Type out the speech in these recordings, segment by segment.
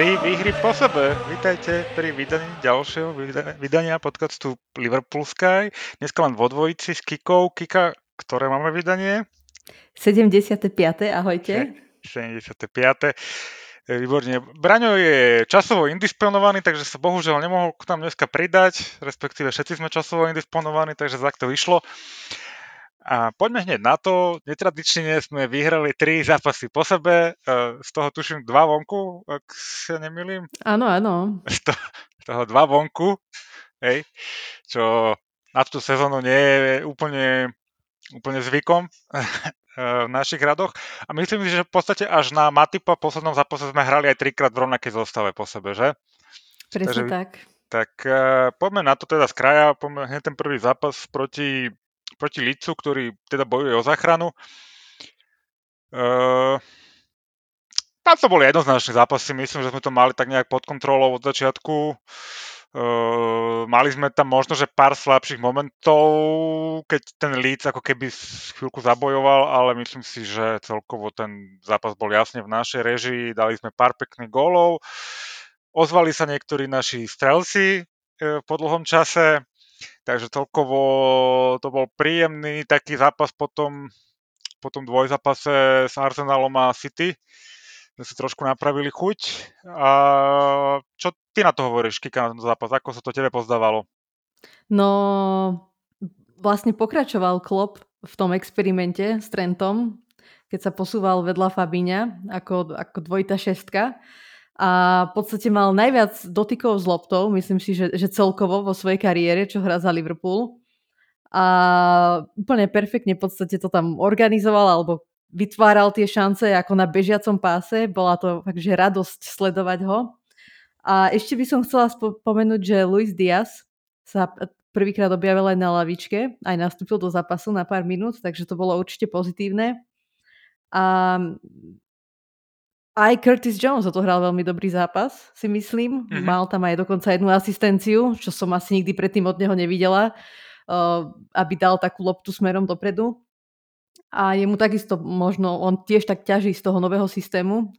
Tri výhry po sebe. Vítajte pri vydaní ďalšieho vydania podcastu Liverpool Sky. Dneska len vo dvojici s Kikou. Kika, ktoré máme vydanie? 75. Ahojte. 75. Výborne. Braňo je časovo indisponovaný, takže sa bohužiaľ nemohol k nám dneska pridať, respektíve všetci sme časovo indisponovaní, takže tak to vyšlo. A poďme hneď na to. Netradične sme vyhrali tri zápasy po sebe, e, z toho tuším dva vonku, ak sa nemýlim. Áno, áno. Z toho, z toho dva vonku, hej, čo na tú sezónu nie je úplne, úplne zvykom e, v našich radoch. A myslím si, že v podstate až na Matipa v poslednom zápase sme hrali aj trikrát v rovnakej zostave po sebe, že? Presne Takže, tak. Tak uh, poďme na to teda z kraja, poďme hneď ten prvý zápas proti proti Lidcu, ktorý teda bojuje o záchranu. Uh, tam to boli jednoznačné zápasy, myslím, že sme to mali tak nejak pod kontrolou od začiatku. Uh, mali sme tam možno, že pár slabších momentov, keď ten Leeds ako keby chvíľku zabojoval, ale myslím si, že celkovo ten zápas bol jasne v našej režii, dali sme pár pekných gólov, ozvali sa niektorí naši strelci uh, po dlhom čase, Takže celkovo to bol príjemný taký zápas po tom, po tom dvojzápase s Arsenalom a City. Sme si trošku napravili chuť. A čo ty na to hovoríš, Kika, na ten zápas? Ako sa to tebe pozdávalo? No, vlastne pokračoval Klopp v tom experimente s Trentom, keď sa posúval vedľa Fabíňa ako, ako dvojita šestka a v podstate mal najviac dotykov s loptou, myslím si, že, že celkovo vo svojej kariére, čo hrá za Liverpool. A úplne perfektne v podstate to tam organizoval alebo vytváral tie šance ako na bežiacom páse. Bola to fakt, že radosť sledovať ho. A ešte by som chcela spomenúť, že Luis Diaz sa prvýkrát objavil aj na lavičke, aj nastúpil do zápasu na pár minút, takže to bolo určite pozitívne. A aj Curtis Jones odohral veľmi dobrý zápas, si myslím. Mm-hmm. Mal tam aj dokonca jednu asistenciu, čo som asi nikdy predtým od neho nevidela, uh, aby dal takú loptu smerom dopredu. A jemu takisto možno, on tiež tak ťaží z toho nového systému,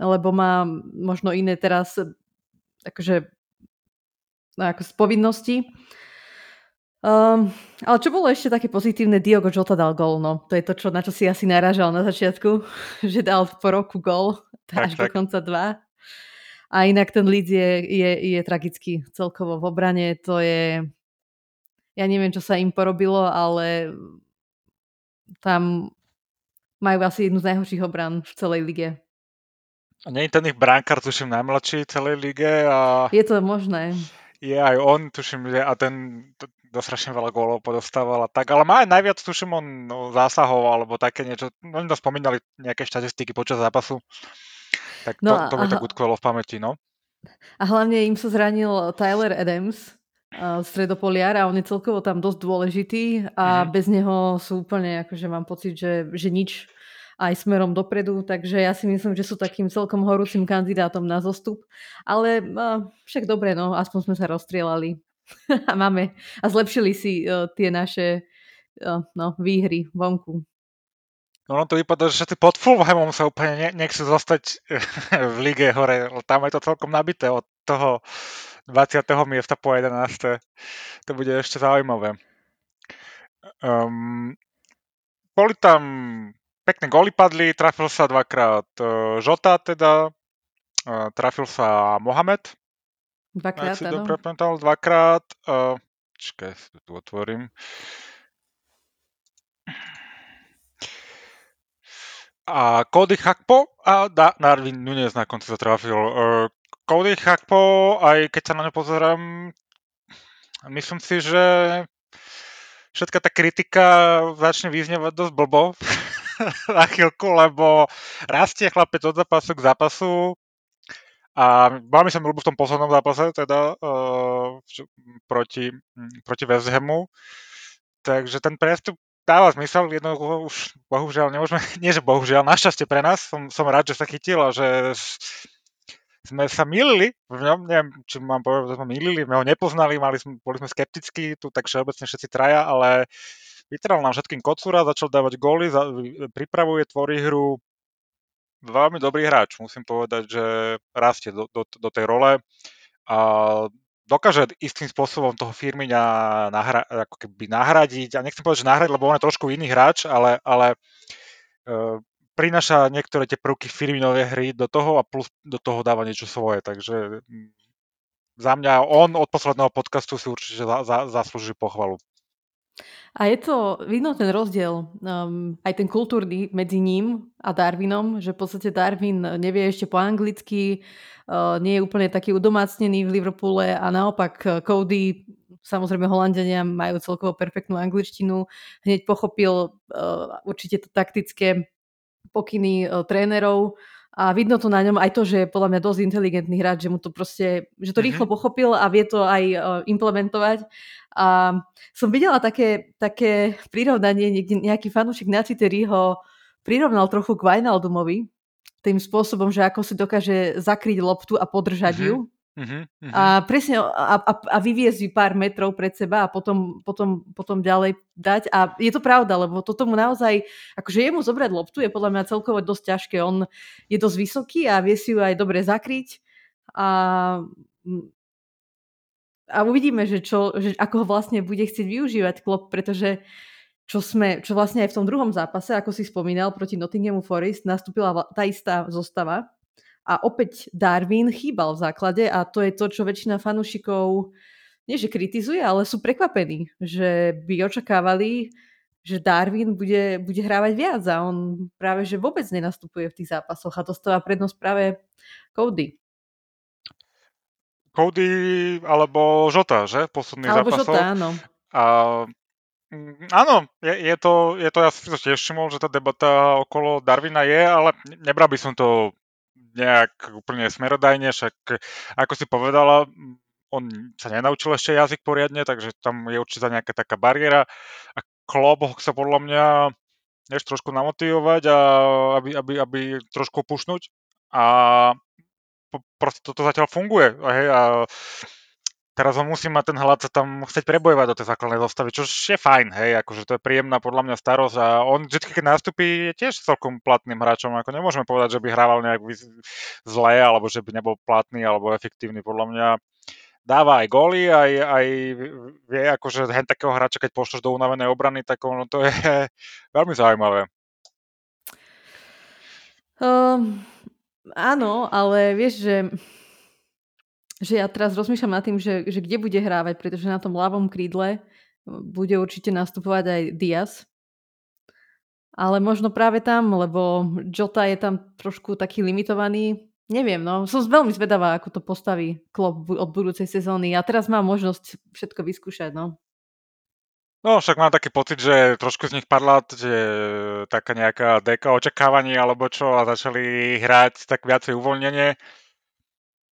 lebo má možno iné teraz akože ako z povinnosti. Um, ale čo bolo ešte také pozitívne, Diogo Jota dal gol, no. To je to, čo, na čo si asi naražal na začiatku, že dal po roku gol, až tak. dokonca dva. A inak ten Leeds je, je, je tragický celkovo v obrane, to je... Ja neviem, čo sa im porobilo, ale tam majú asi jednu z najhorších obran v celej lige. A nie je ten ich bránkar, tuším, najmladší v celej lige. A... Je to možné. Je aj on, tuším, že a ten do strašne veľa gólov podostával a tak, ale má aj najviac, tuším, on no, zásahov alebo také niečo, oni to spomínali nejaké štatistiky počas zápasu, tak to, no to mi tak utkvelo v pamäti, no. A hlavne im sa zranil Tyler Adams, stredopoliar a on je celkovo tam dosť dôležitý a mm-hmm. bez neho sú úplne, akože mám pocit, že, že nič aj smerom dopredu, takže ja si myslím, že sú takým celkom horúcim kandidátom na zostup. Ale však dobre, no, aspoň sme sa rozstrielali. a máme a zlepšili si uh, tie naše uh, no, výhry vonku. No, no to vypadá, že všetci pod Fulhamom sa úplne ne, nechcú zostať v lige hore. Tam je to celkom nabité od toho 20. miesta po 11. To bude ešte zaujímavé. Um, boli tam pekné góly padli, trafil sa dvakrát uh, Žota teda, uh, trafil sa Mohamed, Dvakrát, si dobre pamätal, dvakrát. Uh, čakaj, si to tu otvorím. A Cody Hakpo a da, Darwin Nunez na konci sa trafil. Uh, Cody Hakpo, aj keď sa na ňo pozerám, myslím si, že všetka tá kritika začne vyznievať dosť blbo na chvíľku, lebo rastie chlapec od zápasu k zápasu, a veľmi sa mi ľúbil v tom poslednom zápase, teda uh, proti, proti West Hamu. Takže ten prestup dáva zmysel, jednoducho už bohužiaľ nemôžeme, nie že bohužiaľ, našťastie pre nás, som, som rád, že sa chytil a že sme sa milili v ňom, neviem, či mám povedať, že sme milili, my ho nepoznali, mali sme, boli sme skeptickí, tu tak všeobecne všetci traja, ale vytral nám všetkým kocúra, začal dávať góly, pripravuje, tvorí hru, veľmi dobrý hráč. Musím povedať, že rastie do, do, do tej role a dokáže istým spôsobom toho Firmiňa nahra, ako keby nahradiť, a nechcem povedať, že nahradiť, lebo on je trošku iný hráč, ale, ale uh, prináša niektoré tie prvky Firminovej hry do toho a plus do toho dáva niečo svoje, takže mm, za mňa on od posledného podcastu si určite za, za, zaslúži pochvalu. A je to, vidno ten rozdiel, um, aj ten kultúrny medzi ním a Darwinom, že v podstate Darwin nevie ešte po anglicky, uh, nie je úplne taký udomácnený v Liverpoole a naopak uh, Cody, samozrejme Holandania majú celkovo perfektnú angličtinu, hneď pochopil uh, určite to taktické pokyny uh, trénerov a vidno to na ňom aj to, že je podľa mňa dosť inteligentný hráč, že mu to proste, že to mm-hmm. rýchlo pochopil a vie to aj uh, implementovať a som videla také, také prirovnanie, niekde nejaký fanúšik na Twitteri ho prirovnal trochu k Wijnaldumovi, tým spôsobom, že ako si dokáže zakryť loptu a podržať mm-hmm. ju. Uh-huh, uh-huh. A presne a, a, a vyviezť ju pár metrov pred seba a potom, potom, potom ďalej dať. A je to pravda, lebo toto mu naozaj, akože jemu zobrať loptu je podľa mňa celkovo dosť ťažké. On je dosť vysoký a vie si ju aj dobre zakryť. A a uvidíme, že, čo, že ako ho vlastne bude chcieť využívať Klopp, pretože čo, sme, čo vlastne aj v tom druhom zápase, ako si spomínal, proti Nottinghamu Forest nastúpila tá istá zostava a opäť Darwin chýbal v základe a to je to, čo väčšina fanúšikov nie že kritizuje, ale sú prekvapení, že by očakávali, že Darwin bude, bude hrávať viac a on práve že vôbec nenastupuje v tých zápasoch a dostáva prednosť práve Cody. Cody alebo Žota, že? Posledný alebo zápasov. Žota, áno. A, mm, áno, je, je, to, je to, ja si to tiež všimol, že tá debata okolo Darwina je, ale nebral by som to nejak úplne smerodajne, však ako si povedala, on sa nenaučil ešte jazyk poriadne, takže tam je určite nejaká taká bariéra a Klopp sa podľa mňa ešte trošku namotivovať a aby, aby, aby trošku pušnúť a proste toto zatiaľ funguje. Hej, a teraz on musí mať ten hlad sa tam chcieť prebojovať do tej základnej zostavy, čo je fajn, hej, akože to je príjemná podľa mňa starosť a on vždy, keď nastúpi, je tiež celkom platným hráčom, ako nemôžeme povedať, že by hrával nejak zle, alebo že by nebol platný, alebo efektívny, podľa mňa dáva aj góly, aj, aj vie, akože hen takého hráča, keď pošleš do unavenej obrany, tak ono to je veľmi zaujímavé. Um, Áno, ale vieš, že, že ja teraz rozmýšľam nad tým, že, že kde bude hrávať, pretože na tom ľavom krídle bude určite nastupovať aj Diaz. Ale možno práve tam, lebo Jota je tam trošku taký limitovaný. Neviem, no. Som veľmi zvedavá, ako to postaví klub od budúcej sezóny. A teraz mám možnosť všetko vyskúšať, no. No, však mám taký pocit, že trošku z nich padla že taká nejaká deka očakávaní alebo čo a začali hrať tak viacej uvoľnenie.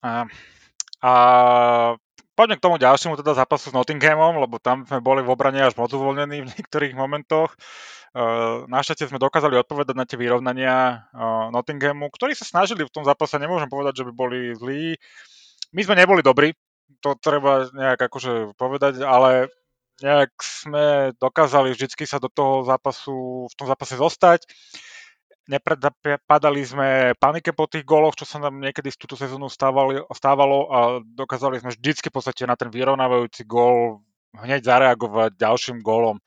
A, a poďme k tomu ďalšiemu teda zápasu s Nottinghamom, lebo tam sme boli v obrane až moc uvoľnení v niektorých momentoch. Uh, našťastie sme dokázali odpovedať na tie vyrovnania uh, Nottinghamu, ktorí sa snažili v tom zápase, nemôžem povedať, že by boli zlí. My sme neboli dobrí, to treba nejak akože povedať, ale nejak sme dokázali vždy sa do toho zápasu, v tom zápase zostať. Neprepadali sme panike po tých góloch, čo sa nám niekedy z túto sezónu stávalo, a dokázali sme vždycky v podstate na ten vyrovnávajúci gól hneď zareagovať ďalším gólom.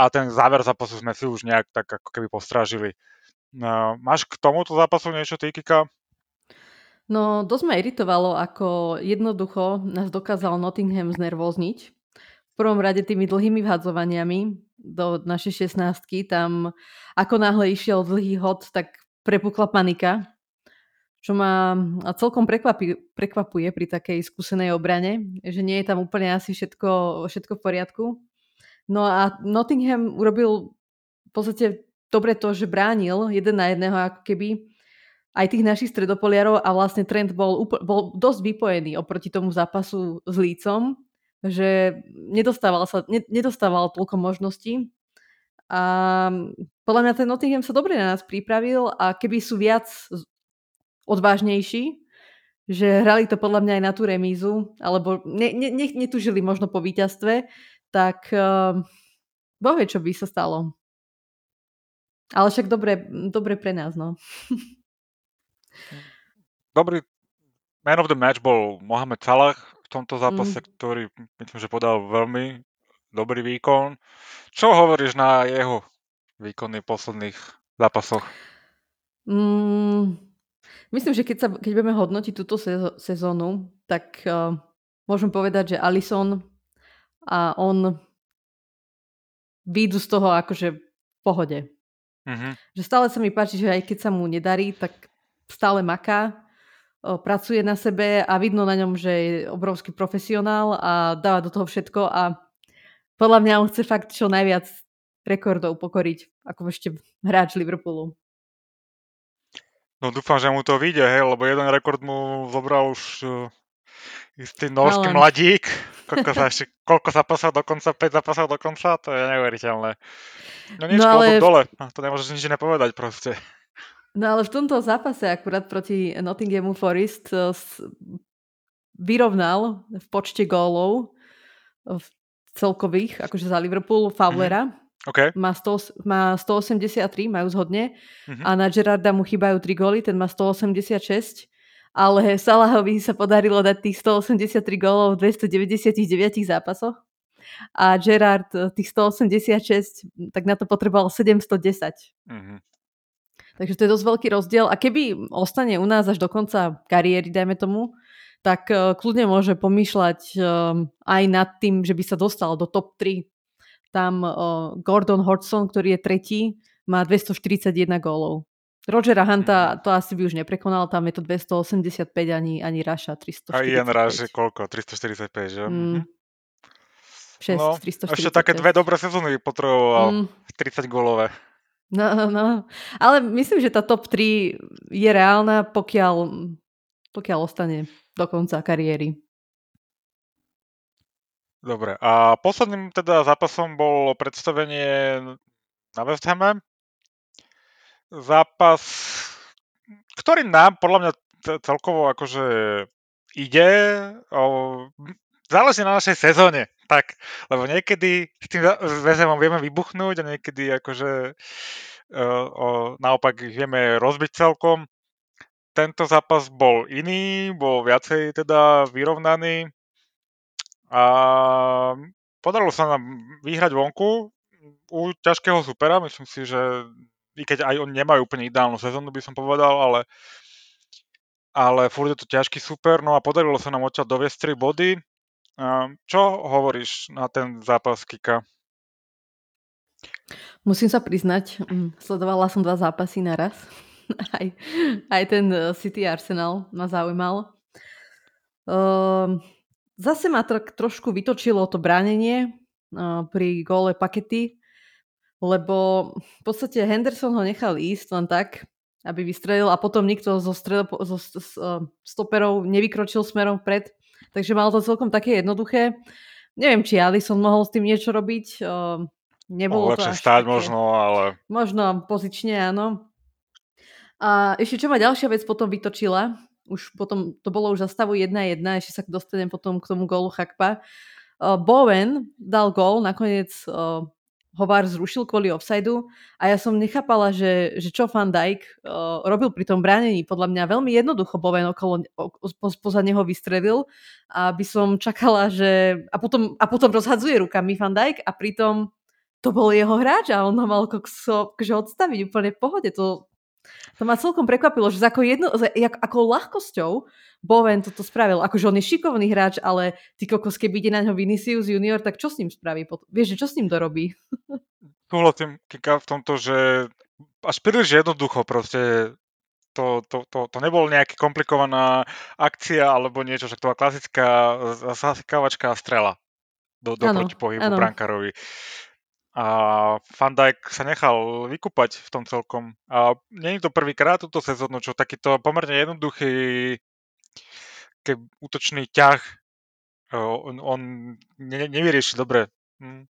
A ten záver zápasu sme si už nejak tak ako keby postrážili. No, máš k tomuto zápasu niečo, ty? No, dosť ma iritovalo, ako jednoducho nás dokázal Nottingham znervozniť prvom rade tými dlhými vhadzovaniami do našej 16 tam ako náhle išiel dlhý hod, tak prepukla panika, čo ma celkom prekvapí, prekvapuje pri takej skúsenej obrane, že nie je tam úplne asi všetko, všetko v poriadku. No a Nottingham urobil v podstate dobre to, že bránil jeden na jedného ako keby aj tých našich stredopoliarov a vlastne trend bol, bol dosť vypojený oproti tomu zápasu s Lícom, že nedostával, sa, ne, nedostával toľko možností. A podľa mňa ten Nottingham sa dobre na nás pripravil a keby sú viac odvážnejší, že hrali to podľa mňa aj na tú remízu, alebo ne, ne, ne, netužili možno po víťazstve, tak uh, bohvie, čo by sa stalo. Ale však dobre, dobre pre nás, no. Dobrý man of the match bol Mohamed Salah v tomto zápase, Mm. ktorý myslím, že podal veľmi dobrý výkon. Čo hovoríš na jeho výkony v posledných zápasoch? Mm, myslím, že keď, sa, keď budeme hodnotiť túto sezónu, tak uh, môžem povedať, že Alison a on výjdu z toho akože v pohode. Mhm. Že stále sa mi páči, že aj keď sa mu nedarí, tak stále maká, pracuje na sebe a vidno na ňom, že je obrovský profesionál a dáva do toho všetko a podľa mňa on chce fakt čo najviac rekordov pokoriť, ako ešte hráč Liverpoolu. No dúfam, že mu to vyjde, hej, lebo jeden rekord mu zobral už uh, istý norský Haaland. mladík. Koľko sa, ešte, koľko zápasov dokonca, 5 zápasov dokonca, to je neuveriteľné. No nič, No no, ale- dole, no, to nemôžeš nič nepovedať proste. No ale v tomto zápase akurát proti Nottinghamu Forest eh, vyrovnal v počte gólov v celkových, akože za Liverpool, Fowlera. OK. Má, 100, má 183, majú zhodne. Mhm. A na Gerarda mu chýbajú 3 góly, ten má 186. Ale Salahovi sa podarilo dať tých 183 gólov v 299 zápasoch. A Gerard eh, tých 186, tak na to potreboval 710. Mhm. Takže to je dosť veľký rozdiel. A keby ostane u nás až do konca kariéry, dajme tomu, tak uh, kľudne môže pomýšľať um, aj nad tým, že by sa dostal do top 3. Tam uh, Gordon Hodgson, ktorý je tretí, má 241 gólov. Rogera Hunta to asi by už neprekonal, tam je to 285 ani, ani Raša 345. A Ian Rush je koľko? 345, že? Mm, Mhm. 6, No, 346. ešte také dve dobré sezóny potreboval. Mm, 30 golové. No, no. Ale myslím, že tá top 3 je reálna, pokiaľ, pokiaľ ostane do konca kariéry. Dobre, a posledným teda zápasom bolo predstavenie na West Hame. Zápas, ktorý nám podľa mňa ce- celkovo akože ide, záleží na našej sezóne, tak, lebo niekedy s tým Hamom vieme vybuchnúť a niekedy akože o, o, naopak vieme rozbiť celkom. Tento zápas bol iný, bol viacej teda vyrovnaný a podarilo sa nám vyhrať vonku u ťažkého supera. Myslím si, že i keď aj oni nemajú úplne ideálnu sezónu, by som povedal, ale, ale furt je to ťažký super. No a podarilo sa nám odtiaľ doviesť 3 body. Čo hovoríš na ten zápas, Kika? Musím sa priznať, mm, sledovala som dva zápasy naraz. aj, aj ten eh, City Arsenal ma zaujímal. Zase ma tro, trošku vytočilo to bránenie uh, pri góle pakety, lebo v podstate Henderson ho nechal ísť len tak, aby vystrelil a potom nikto zo, strel, zo z, uh, stoperov nevykročil smerom vpred. Takže mal to celkom také jednoduché. Neviem, či Alisson mohol s tým niečo robiť. Uh, nebolo Mohol to až stáť také... možno, ale Možno pozične, áno. A ešte čo ma ďalšia vec potom vytočila, už potom, to bolo už za stavu 1-1, ešte sa dostanem potom k tomu gólu Chakpa. Uh, Bowen dal gól, nakoniec Hovar zrušil kvôli offsideu a ja som nechápala, že, že čo Van Dijk uh, robil pri tom bránení. Podľa mňa veľmi jednoducho Bowen okolo, o, po, poza neho vystrelil a by som čakala, že... A potom, a potom rozhadzuje rukami Van Dijk a pritom to bol jeho hráč a on ho mal kokso, že odstaviť úplne v pohode. To, to ma celkom prekvapilo, že ako, jedno, ako ľahkosťou Bowen toto spravil. Akože on je šikovný hráč, ale ty kokos, keby ide na ňo Vinicius junior, tak čo s ním spraví? Vieš, čo s ním dorobí? súhlasím Kika v tomto, že až príliš jednoducho proste to, to, to, to nebol nejaká komplikovaná akcia alebo niečo, že to bola klasická zasákávačka a strela do, do Áno, protipohybu brankárovi. A Van Dijk sa nechal vykúpať v tom celkom. A nie je to prvýkrát túto sezónu, čo takýto pomerne jednoduchý keď útočný ťah o, on, on ne, nevyrieši dobre. Hm,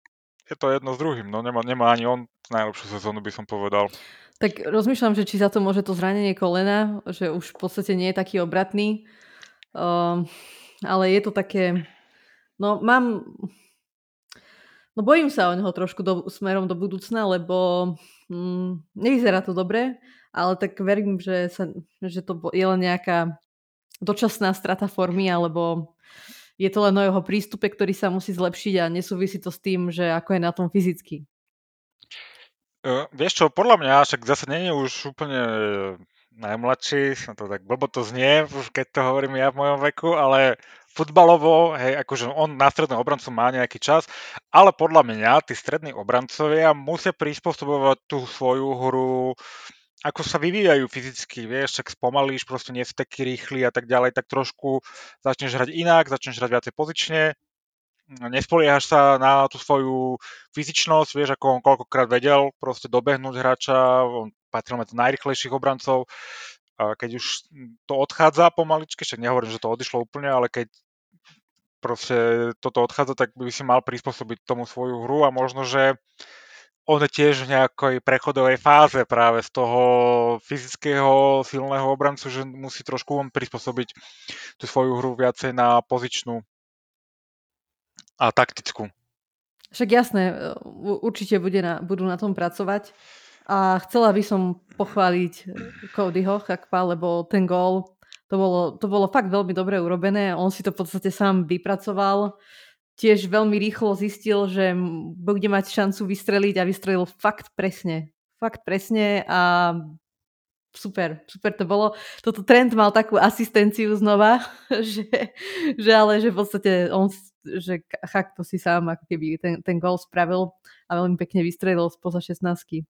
Je to jedno s druhým, no nemá, nemá ani on najlepšiu sezónu, by som povedal. Tak rozmýšľam, že či za to môže to zranenie kolena, že už v podstate nie je taký obratný. Um, ale je to také... No mám... No bojím sa o neho trošku do, smerom do budúcna, lebo mm, nevyzerá to dobre ale tak verím, že, sa, že to je len nejaká dočasná strata formy, alebo je to len o jeho prístupe, ktorý sa musí zlepšiť a nesúvisí to s tým, že ako je na tom fyzicky. Uh, vieš čo, podľa mňa však zase nie je už úplne najmladší, to tak blbo to znie, keď to hovorím ja v mojom veku, ale futbalovo, hej, akože on na strednom obrancu má nejaký čas, ale podľa mňa tí strední obrancovia musia prispôsobovať tú svoju hru ako sa vyvíjajú fyzicky, vieš, tak spomalíš, proste nie si taký rýchly a tak ďalej, tak trošku začneš hrať inak, začneš hrať viacej pozične, nespoliehaš sa na tú svoju fyzičnosť, vieš, ako on koľkokrát vedel proste dobehnúť hráča, on patril medzi najrychlejších obrancov, a keď už to odchádza pomaličky, však nehovorím, že to odišlo úplne, ale keď proste toto odchádza, tak by si mal prispôsobiť tomu svoju hru a možno, že on je tiež v nejakej prechodovej fáze práve z toho fyzického silného obrancu, že musí trošku on prispôsobiť tú svoju hru viacej na pozičnú a taktickú. Však jasné, určite bude na, budú na tom pracovať. A chcela by som pochváliť Codyho Chakpa, lebo ten gól, to bolo, to bolo fakt veľmi dobre urobené. On si to v podstate sám vypracoval tiež veľmi rýchlo zistil, že bude mať šancu vystreliť a vystrelil fakt presne. Fakt presne a super, super to bolo. Toto trend mal takú asistenciu znova, že, že ale že v podstate on, že chak to si sám ako keby ten, ten gol spravil a veľmi pekne vystrelil spoza 16.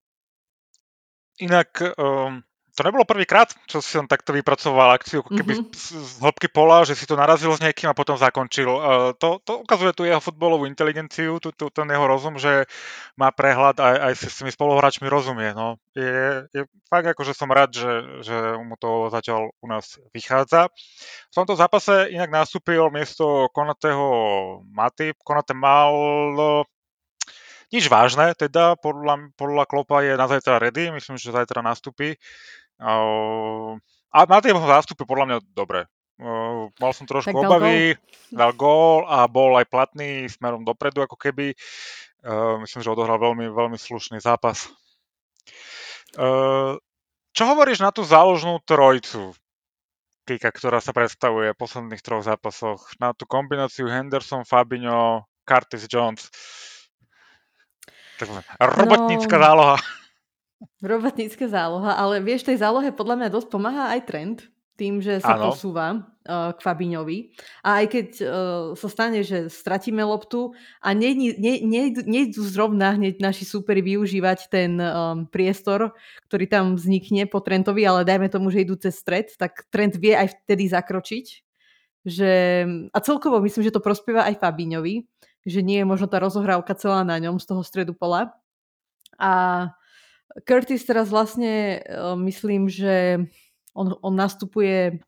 Inak um, to nebolo prvýkrát, čo si on takto vypracoval akciu, ako keby mm-hmm. z hĺbky pola, že si to narazil s niekým a potom zakončil. Uh, to, to ukazuje tu jeho futbolovú inteligenciu, tu, tu, ten jeho rozum, že má prehľad aj, aj s tými spoluhráčmi rozumie. No. Je, je fakt ako, že som rád, že, že mu to zatiaľ u nás vychádza. V tomto zápase inak nastúpil miesto Konatého Maty. Konate mal nič vážne, teda podľa, podľa Klopa je na zajtra ready, myslím, že zajtra nastúpi. A na tie zástupy podľa mňa dobre. Mal som trošku tak obavy, dal gól a bol aj platný smerom dopredu, ako keby. Myslím, že odohral veľmi, veľmi slušný zápas. Čo hovoríš na tú záložnú trojcu, Kika, ktorá sa predstavuje v posledných troch zápasoch? Na tú kombináciu Henderson, Fabinho, Curtis Jones. Robotnícka no, záloha. Robotnícka záloha, ale vieš, tej zálohe podľa mňa dosť pomáha aj trend, tým, že sa ano. posúva uh, k Fabiňovi. A aj keď uh, sa stane, že stratíme loptu a nejdu ne, ne, ne, zrovna hneď naši superi využívať ten um, priestor, ktorý tam vznikne po Trentovi, ale dajme tomu, že idú cez stred, tak Trent vie aj vtedy zakročiť. Že, a celkovo myslím, že to prospieva aj Fabiňovi, že nie je možno tá rozohrávka celá na ňom z toho stredu pola. A Curtis teraz vlastne uh, myslím, že on, on nastupuje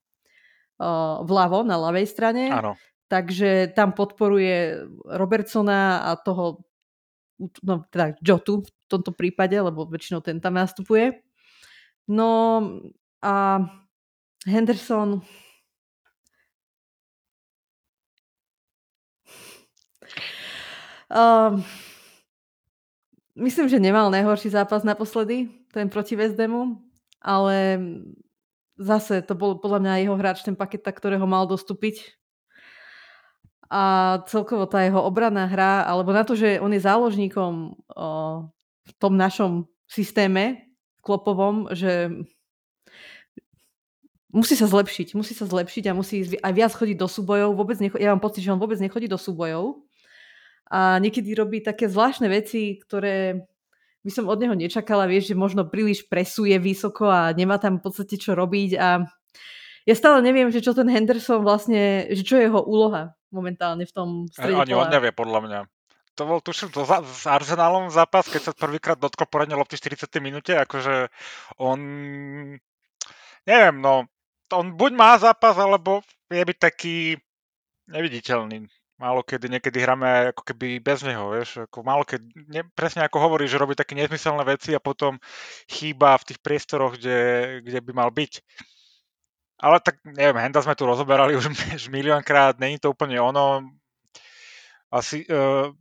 uh, vľavo, na ľavej strane. Áno. Takže tam podporuje Robertsona a toho, no teda Jotu v tomto prípade, lebo väčšinou ten tam nastupuje. No a Henderson um, Myslím, že nemal najhorší zápas naposledy, ten proti Vezdemu, ale zase to bol podľa mňa jeho hráč ten paket, ktorého mal dostúpiť. A celkovo tá jeho obranná hra, alebo na to, že on je záložníkom o, v tom našom systéme klopovom, že musí sa zlepšiť, musí sa zlepšiť a musí aj viac chodiť do súbojov. Vôbec necho- ja mám pocit, že on vôbec nechodí do súbojov a niekedy robí také zvláštne veci, ktoré by som od neho nečakala, vieš, že možno príliš presuje vysoko a nemá tam v podstate čo robiť a ja stále neviem, že čo ten Henderson vlastne, že čo je jeho úloha momentálne v tom strede Ani on nevie, podľa mňa. To bol, tuším, to za, s Arsenálom zápas, keď sa prvýkrát dotkol poradne lopty 40. minúte, akože on, neviem, no, on buď má zápas, alebo je byť taký neviditeľný málo kedy, niekedy hráme ako keby bez neho, vieš, ako málo keď, ne, presne ako hovorí, že robí také nezmyselné veci a potom chýba v tých priestoroch, kde, kde by mal byť. Ale tak, neviem, Henda sme tu rozoberali už, už miliónkrát, není to úplne ono. Asi, uh,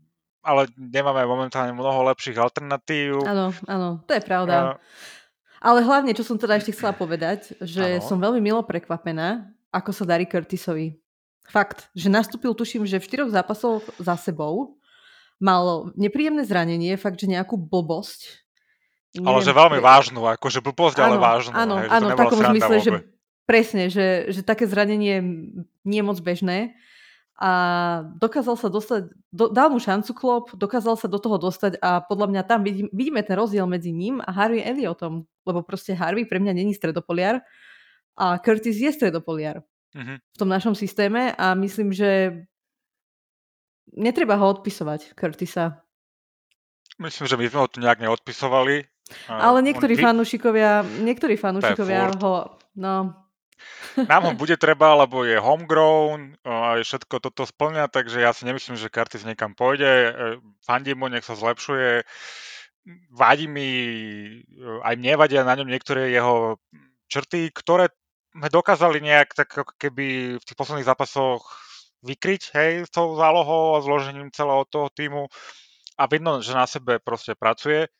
ale nemáme momentálne mnoho lepších alternatív. Áno, áno, to je pravda. Uh, Ale hlavne, čo som teda ešte chcela povedať, že Áno. som veľmi milo prekvapená, ako sa darí Curtisovi. Fakt, že nastúpil, tuším, že v štyroch zápasoch za sebou mal nepríjemné zranenie, fakt, že nejakú blbosť. Ale že veľmi vážnu, akože blbosť, ale áno, vážnu. Áno, hej, áno, v takom zmysle, že presne, že, že také zranenie nie je moc bežné a dokázal sa dostať, do, dal mu šancu klop, dokázal sa do toho dostať a podľa mňa tam vidím, vidíme ten rozdiel medzi ním a Harvey Elliotom, lebo proste Harvey pre mňa není stredopoliar a Curtis je stredopoliar Mhm. v tom našom systéme a myslím, že netreba ho odpisovať, Curtisa. Myslím, že my sme ho tu nejak neodpisovali. Ale on niektorí vy- fanúšikovia, niektorí fanúšikovia ho, no, Nám ho bude treba, lebo je homegrown a je všetko toto splňa, takže ja si nemyslím, že Curtis niekam pôjde. E, Fandím mu, nech sa zlepšuje. Vadí mi, e, aj mne vadia na ňom niektoré jeho črty, ktoré sme dokázali nejak tak ako keby v tých posledných zápasoch vykryť, hej, s tou zálohou a zložením celého toho týmu a vidno, že na sebe proste pracuje.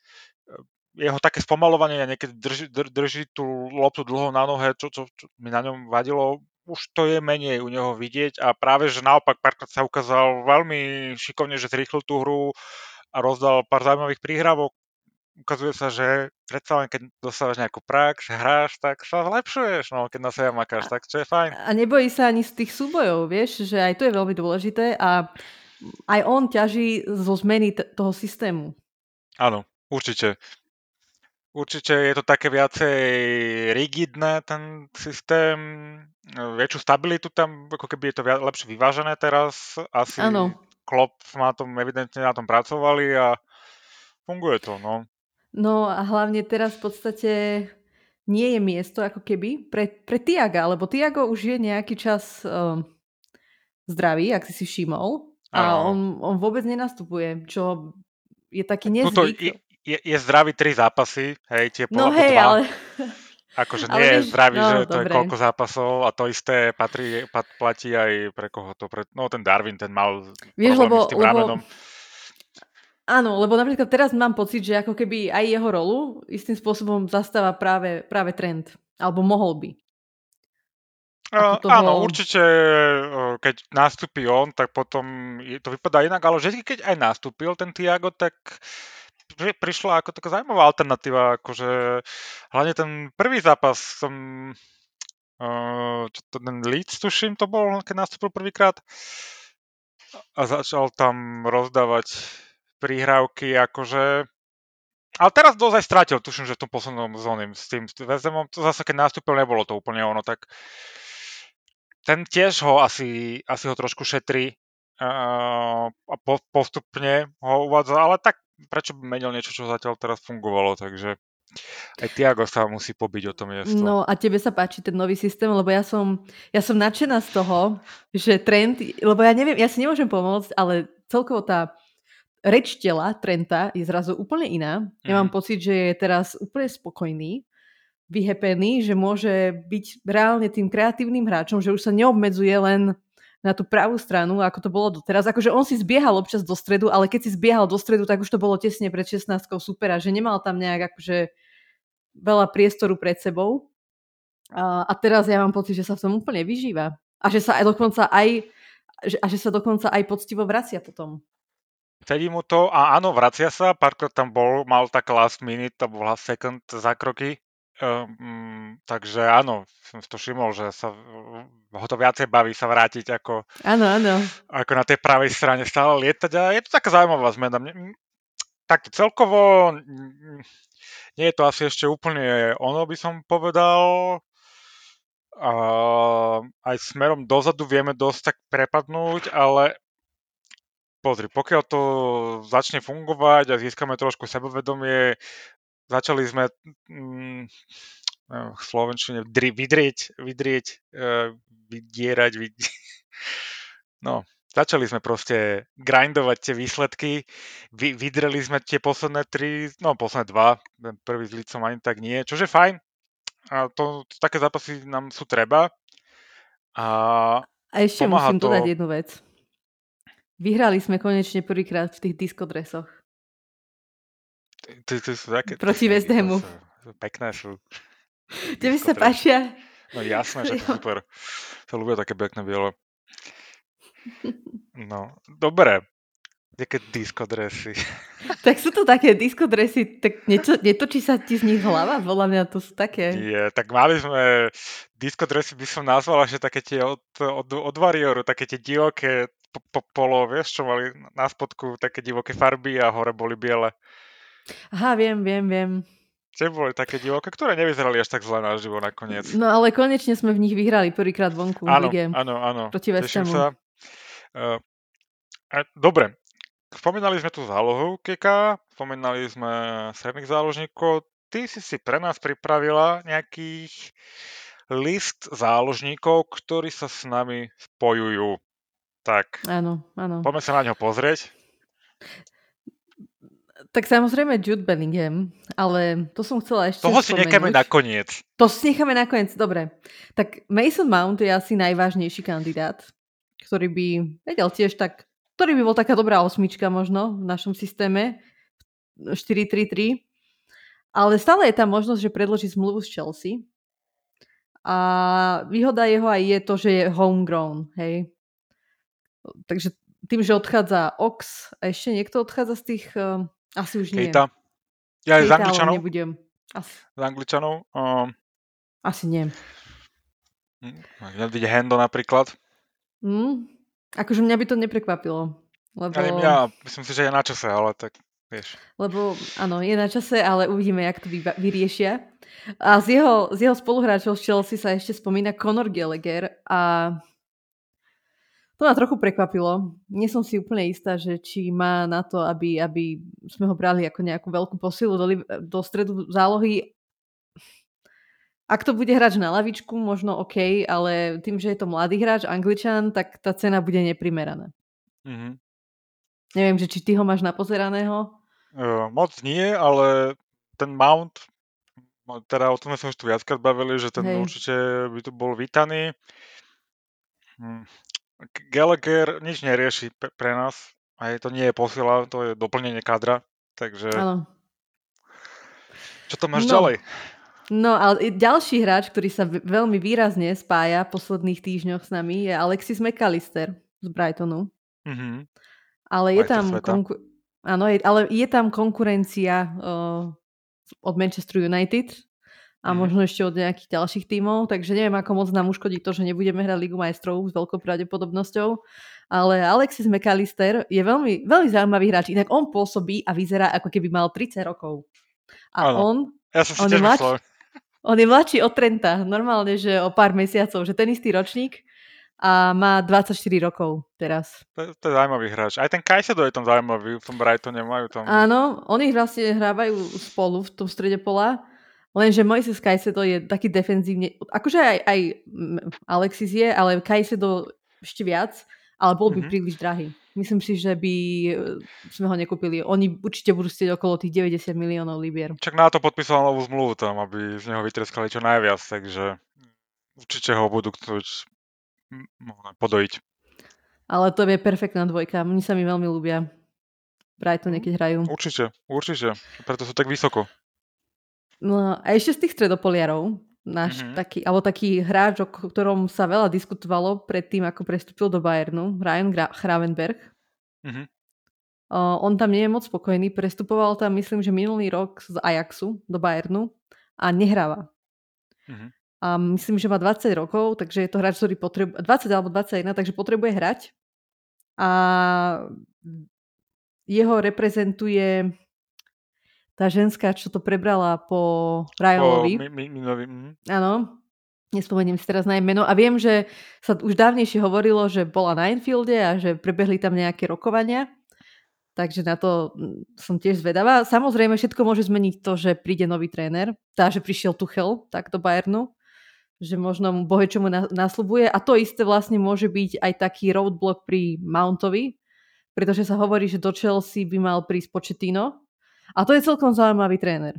Jeho také spomalovanie a niekedy drží, dr- drží tú loptu dlho na nohe, čo, čo, čo mi na ňom vadilo, už to je menej u neho vidieť a práve, že naopak párkrát sa ukázal veľmi šikovne, že zrýchlil tú hru a rozdal pár zaujímavých príhrávok. Ukazuje sa, že predsa len keď dostávaš nejakú prax, hráš, tak sa zlepšuješ, no, keď na seba makáš, tak čo je fajn. a nebojí sa ani z tých súbojov, vieš, že aj to je veľmi dôležité a aj on ťaží zo zmeny t- toho systému. Áno, určite. Určite je to také viacej rigidné, ten systém, väčšiu stabilitu tam, ako keby je to viac, lepšie vyvážené teraz. Asi Áno. Klopp na tom, evidentne na tom pracovali a funguje to, no. No a hlavne teraz v podstate nie je miesto ako keby pre, pre Tiaga, lebo Tiago už je nejaký čas um, zdravý, ak si si všimol. A on, on vôbec nenastupuje, čo je taký Tuto nezvyk. je, je, je zdravý tri zápasy, hej, tie No hej, dva. ale Akože nie je zdravý, no, že to je koľko zápasov a to isté patrí, pat, platí aj pre koho to, pre, no ten Darwin, ten mal Vieš, lebo- s tým lebo- ramenom. Áno, lebo napríklad teraz mám pocit, že ako keby aj jeho rolu istým spôsobom zastáva práve, práve trend. Alebo mohol by. Uh, toho- Áno, určite, keď nastúpi on, tak potom je, to vypadá inak, ale vždy, keď aj nastúpil ten Tiago, tak pri- prišla ako taká zaujímavá alternatíva, akože hlavne ten prvý zápas som, uh, čo to, ten Leeds, tuším, to bol, keď nastúpil prvýkrát a začal tam rozdávať prihrávky, akože ale teraz dosť aj stratil, tuším, že v tom poslednom zóne s tým Vezemom, to zase keď nastúpil, nebolo to úplne ono, tak ten tiež ho asi, asi ho trošku šetrí uh, a po, postupne ho uvádza, ale tak prečo by menil niečo, čo zatiaľ teraz fungovalo, takže aj Tiago sa musí pobiť o to miesto. No a tebe sa páči ten nový systém, lebo ja som, ja som nadšená z toho, že trend, lebo ja neviem, ja si nemôžem pomôcť, ale celkovo tá reč tela Trenta je zrazu úplne iná. Ja mám Mhm. pocit, že je teraz úplne spokojný, vyhepený, že môže byť reálne tým kreatívnym hráčom, že už sa neobmedzuje len na tú pravú stranu, ako to bolo doteraz. Akože on si zbiehal občas do stredu, ale keď si zbiehal do stredu, tak už to bolo tesne pred 16 supera, že nemal tam nejak akože veľa priestoru pred sebou. A, a teraz ja mám pocit, že sa v tom úplne vyžíva. A že sa aj dokonca aj že, a že sa dokonca aj poctivo vracia potom. Sedí mu to a áno, vracia sa, párkrát tam bol, mal tak last minute, alebo last second zákroky, um, takže áno, som si to všimol, že sa ho to viacej baví sa vrátiť ako, Áno, áno. ako na tej pravej strane stále lietať a je to taká zaujímavá zmena. Tak celkovo mm, nie je to asi ešte úplne ono, by som povedal. A aj smerom dozadu vieme dosť tak prepadnúť, ale pozri, pokiaľ to začne fungovať a získame trošku sebavedomie, začali sme mm, v slovenčine dri, vydrieť, vydrieť, eh, vydierať, vyd... no, začali sme proste grindovať tie výsledky, vy, vydreli sme tie posledné tri, no posledné dva, ten prvý s Lícom ani tak nie, čože je fajn. A to, také zápasy nám sú treba. A A ešte musím to- dodať jednu vec. Vyhrali sme konečne prvýkrát v tých diskodresoch. sú také... Proti West Hamu. Pekné sú. Tebe sa páčia? No jasné, že to super. To ľúbia také pekné biele. No, dobre. Jaké disco dresy. Tak sú to také disco dresy, tak neto, netočí sa ti z nich hlava? Podľa mňa to sú také... Je, tak mali sme, disco dresy by som nazval, že také tie od, od, od Warrioru, také tie divoké po, po, polo, vieš, čo mali na spodku také divoké farby a hore boli biele. Aha, viem, viem, viem. Tie boli také divoké, ktoré nevyzerali až tak zle na živo nakoniec. No ale konečne sme v nich vyhrali prvýkrát vonku v Áno, lige. áno, áno. Proti West Teším Hamu. sa. Uh, a, dobre, spomínali sme tu zálohu Keka, spomínali sme stredných záložníkov. Ty si si pre nás pripravila nejakých list záložníkov, ktorí sa s nami spojujú. Tak, Áno, áno. poďme sa na ňo pozrieť. Tak samozrejme Jude Bellingham, ale to som chcela ešte Toho si necháme spomenúť. nakoniec. To si necháme nakoniec, dobre. Tak Mason Mount je asi najvážnejší kandidát, ktorý by vedel tiež tak, ktorý by bol taká dobrá osmička možno v našom systéme 4-3-3. Ale stále je tam možnosť, že predloží zmluvu s Chelsea. A výhoda jeho aj je to, že je homegrown, hej. Takže tým, že odchádza Ox a ešte niekto odchádza z tých, uh, asi už nie. Kejta. Ja aj z Angličanov. nebudem. Asi, Z Angličanov. Um, asi nie. vidieť Hendo napríklad. Mm, akože mňa by to neprekvapilo. Lebo, Ani mňa, myslím si, že je na čase, ale tak vieš. lebo áno, je na čase, ale uvidíme, jak to vyba- vyriešia. A z jeho, z jeho spoluhráčov z Chelsea sa ešte spomína Conor Gallagher a to ma trochu prekvapilo. Nie som si úplne istá, že či má na to, aby, aby sme ho brali ako nejakú veľkú posilu do, do stredu zálohy. Ak to bude hráč na lavičku, možno OK, ale tým, že je to mladý hráč, angličan, tak tá cena bude neprimeraná. Mhm. Neviem, že či ty ho máš napozeraného. Uh, moc nie, ale ten Mount, teda o tom sme sa už tu viackrát bavili, že ten Hej. určite by tu bol vítaný. Hm. Gallagher nič nerieši pre, nás. Aj to nie je posila, to je doplnenie kadra. Takže Áno. čo to máš No. ďalej? No a ďalší hráč, ktorý sa veľmi výrazne spája v posledných týždňoch s nami je Alexis McAllister z Brightonu. Mhm. Ale je tam, konku- áno, je, ale je tam konkurencia uh, od Manchester United a Mhm. možno ešte od nejakých ďalších tímov, takže neviem, ako moc nám uškodí to, že nebudeme hrať Ligu majstrov s veľkou pravdepodobnosťou. Ale Alexis McAllister je veľmi, veľmi zaujímavý hráč. Inak on pôsobí a vyzerá, ako keby mal 30 rokov. A Áno. on Ja som si On je mladší. On je mladší od Trenta, normálne, že o pár mesiacov, že ten istý ročník a má 24 rokov teraz. To, to je zaujímavý hráč. Aj ten Kajsedo je tam zaujímavý, v tom Brightone majú tam. Áno, oni vlastne hrávajú spolu v tom strede pola, lenže Moises Caicedo je taký defenzívne, akože aj, aj Alexis je, ale Caicedo ešte viac, ale bol by Mhm. príliš drahý. Myslím si, že by e, sme ho nekúpili. Oni určite budú stieť okolo tých 90 miliónov libier. Čak na to podpísal novú zmluvu tam, aby z neho vytreskali čo najviac, takže určite ho budú možno podojiť. Ale to je perfektná dvojka. Oni sa mi veľmi ľúbia. Brightone, keď hrajú. Určite, určite. Preto sú tak vysoko. No a ešte z tých stredopoliarov, náš Mhm. taký, alebo taký hráč, o ktorom sa veľa diskutovalo predtým, ako prestúpil do Bayernu, Ryan Gra-. Mhm. Uh, on tam nie je moc spokojný, prestupoval tam myslím, že minulý rok z Ajaxu do Bayernu a nehráva. Mhm. A myslím, že má 20 rokov, takže je to hráč, ktorý potrebuje, 20 alebo 21, takže potrebuje hrať. A jeho reprezentuje tá ženská, čo to prebrala po Po Rajolovi. mi, mi, mhm. Áno, nespomeniem si teraz na jej meno. A viem, že sa už dávnejšie hovorilo, že bola na Enfielde a že prebehli tam nejaké rokovania. Takže na to mm, som tiež zvedavá. Samozrejme, všetko môže zmeniť to, že príde nový tréner. Tá, že prišiel Tuchel tak do Bayernu. Že možno mu bohe čo mu na- nasľubuje. A to isté vlastne môže byť aj taký roadblock pri Mountovi. Pretože sa hovorí, že do Chelsea by mal prísť Pochettino. A to je celkom zaujímavý tréner.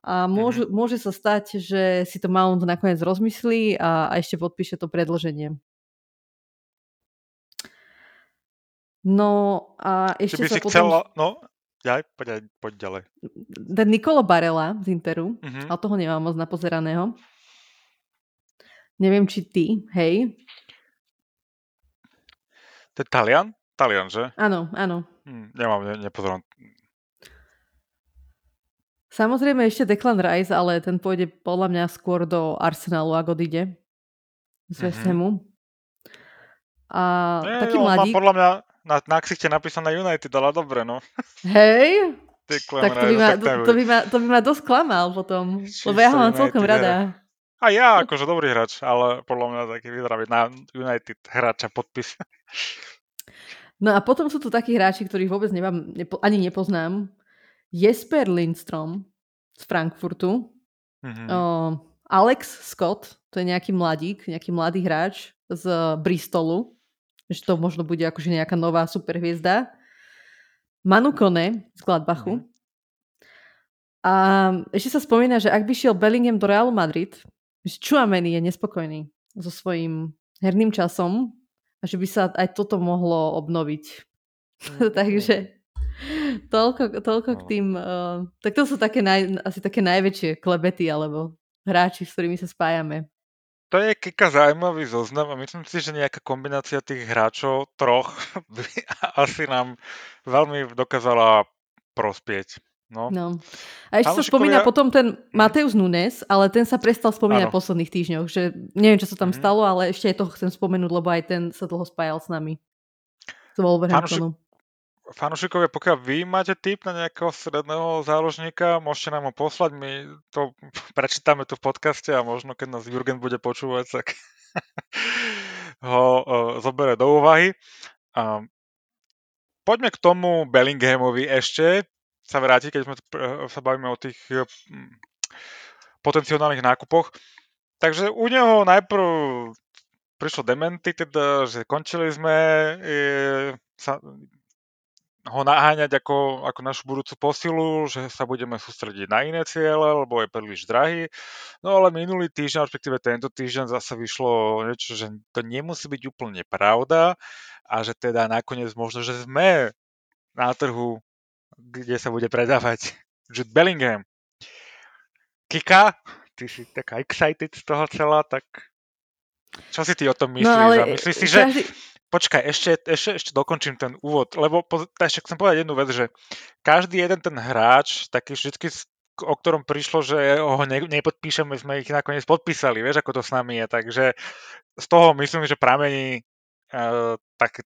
A môžu, mm-hmm. môže sa stať, že si to Mount nakoniec rozmyslí a, a ešte podpíše to predlženie. No a Či ešte by sa si potom... chcela, no, Ja, poď, poď ďalej. Ten Nikolo Barela z Interu, Mhm. ale toho nemám moc napozeraného. Neviem, či ty, hej? To je Talian? Talian, že? Áno, áno. Hm, nemám, ne, nepozerám. Samozrejme ešte Declan Rice, ale ten pôjde podľa mňa skôr do Arsenalu, ak odíde z West Mhm. Hamu. A Nie, taký má mladík. podľa mňa na, na ksichte napísané United, ale dobre, no. Hej, Declan tak to by, ma, to, by ma, to by ma dosť klamal potom, lebo ja ho Čisto mám celkom rada. A ja, akože dobrý hráč, ale podľa mňa taký vyzerá na United hráča podpis. No a potom sú tu takí hráči, ktorých vôbec nemám, nepo, ani nepoznám. Jesper Lindstrom z Frankfurtu. Mhm. O, Alex Scott, to je nejaký mladík, nejaký mladý hráč z Bristolu. Že to možno bude akože nejaká nová superhviezda. Manu Kone z Gladbachu. Mhm. A ešte sa spomína, že ak by šiel Bellingham do Realu Madrid, že Chouameni je nespokojný so svojím herným časom a že by sa aj toto mohlo obnoviť. Takže toľko, toľko k No. tým... Uh, tak to sú také naj, asi také najväčšie klebety alebo hráči, s ktorými sa spájame. To je kika zaujímavý zoznam a myslím si, že nejaká kombinácia tých hráčov troch by asi nám veľmi dokázala prospieť. No. No. A ešte sa spomína potom ten Mateus Nunes, ale ten sa prestal spomínať v posledných týždňoch, že neviem, čo sa tam Mhm. stalo, ale ešte aj to chcem spomenúť, lebo aj ten sa dlho spájal s nami. Z Wolverhamptonu. Fanúšikovia, pokiaľ vy máte tip na nejakého stredného záložníka, môžete nám ho poslať, my to prečítame tu v podcaste a možno keď nás Jurgen bude počúvať, tak ho uh, do úvahy. Poďme k tomu Bellinghamovi ešte sa vrátiť, keď sme eh, sa bavíme o tých mm, potenciálnych nákupoch. Takže u neho najprv prišlo dementy, teda, že končili sme e, sa, ho naháňať ako, ako našu budúcu posilu, že sa budeme sústrediť na iné ciele, lebo je príliš drahý. No ale minulý týždeň, respektíve tento týždeň zase vyšlo niečo, že to nemusí byť úplne pravda a že teda nakoniec možno, že sme na trhu, kde sa bude predávať Jude Bellingham. Kika, ty si taká excited z toho celá, tak čo si ty o tom myslíš? No ale myslíš si, že každý... Počkaj, ešte, ešte, ešte dokončím ten úvod, lebo ešte chcem povedať jednu vec, že každý jeden ten hráč, taký vždycky, o ktorom prišlo, že ho ne, nepodpíšeme, sme ich nakoniec podpísali, vieš, ako to s nami je, takže z toho myslím, že pramení uh, tak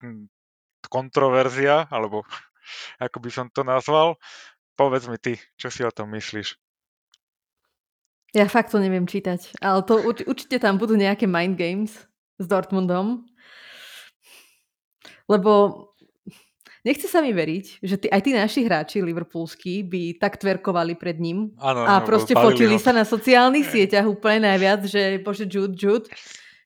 kontroverzia, alebo ako by som to nazval. Povedz mi ty, čo si o tom myslíš. Ja fakt to neviem čítať, ale to urč, určite tam budú nejaké mind games s Dortmundom. Lebo nechce sa mi veriť, že tí, aj tí naši hráči liverpoolskí by tak tverkovali pred ním Áno, a proste fotili ho. sa na sociálnych sieťach úplne najviac, že bože Jude, Jude.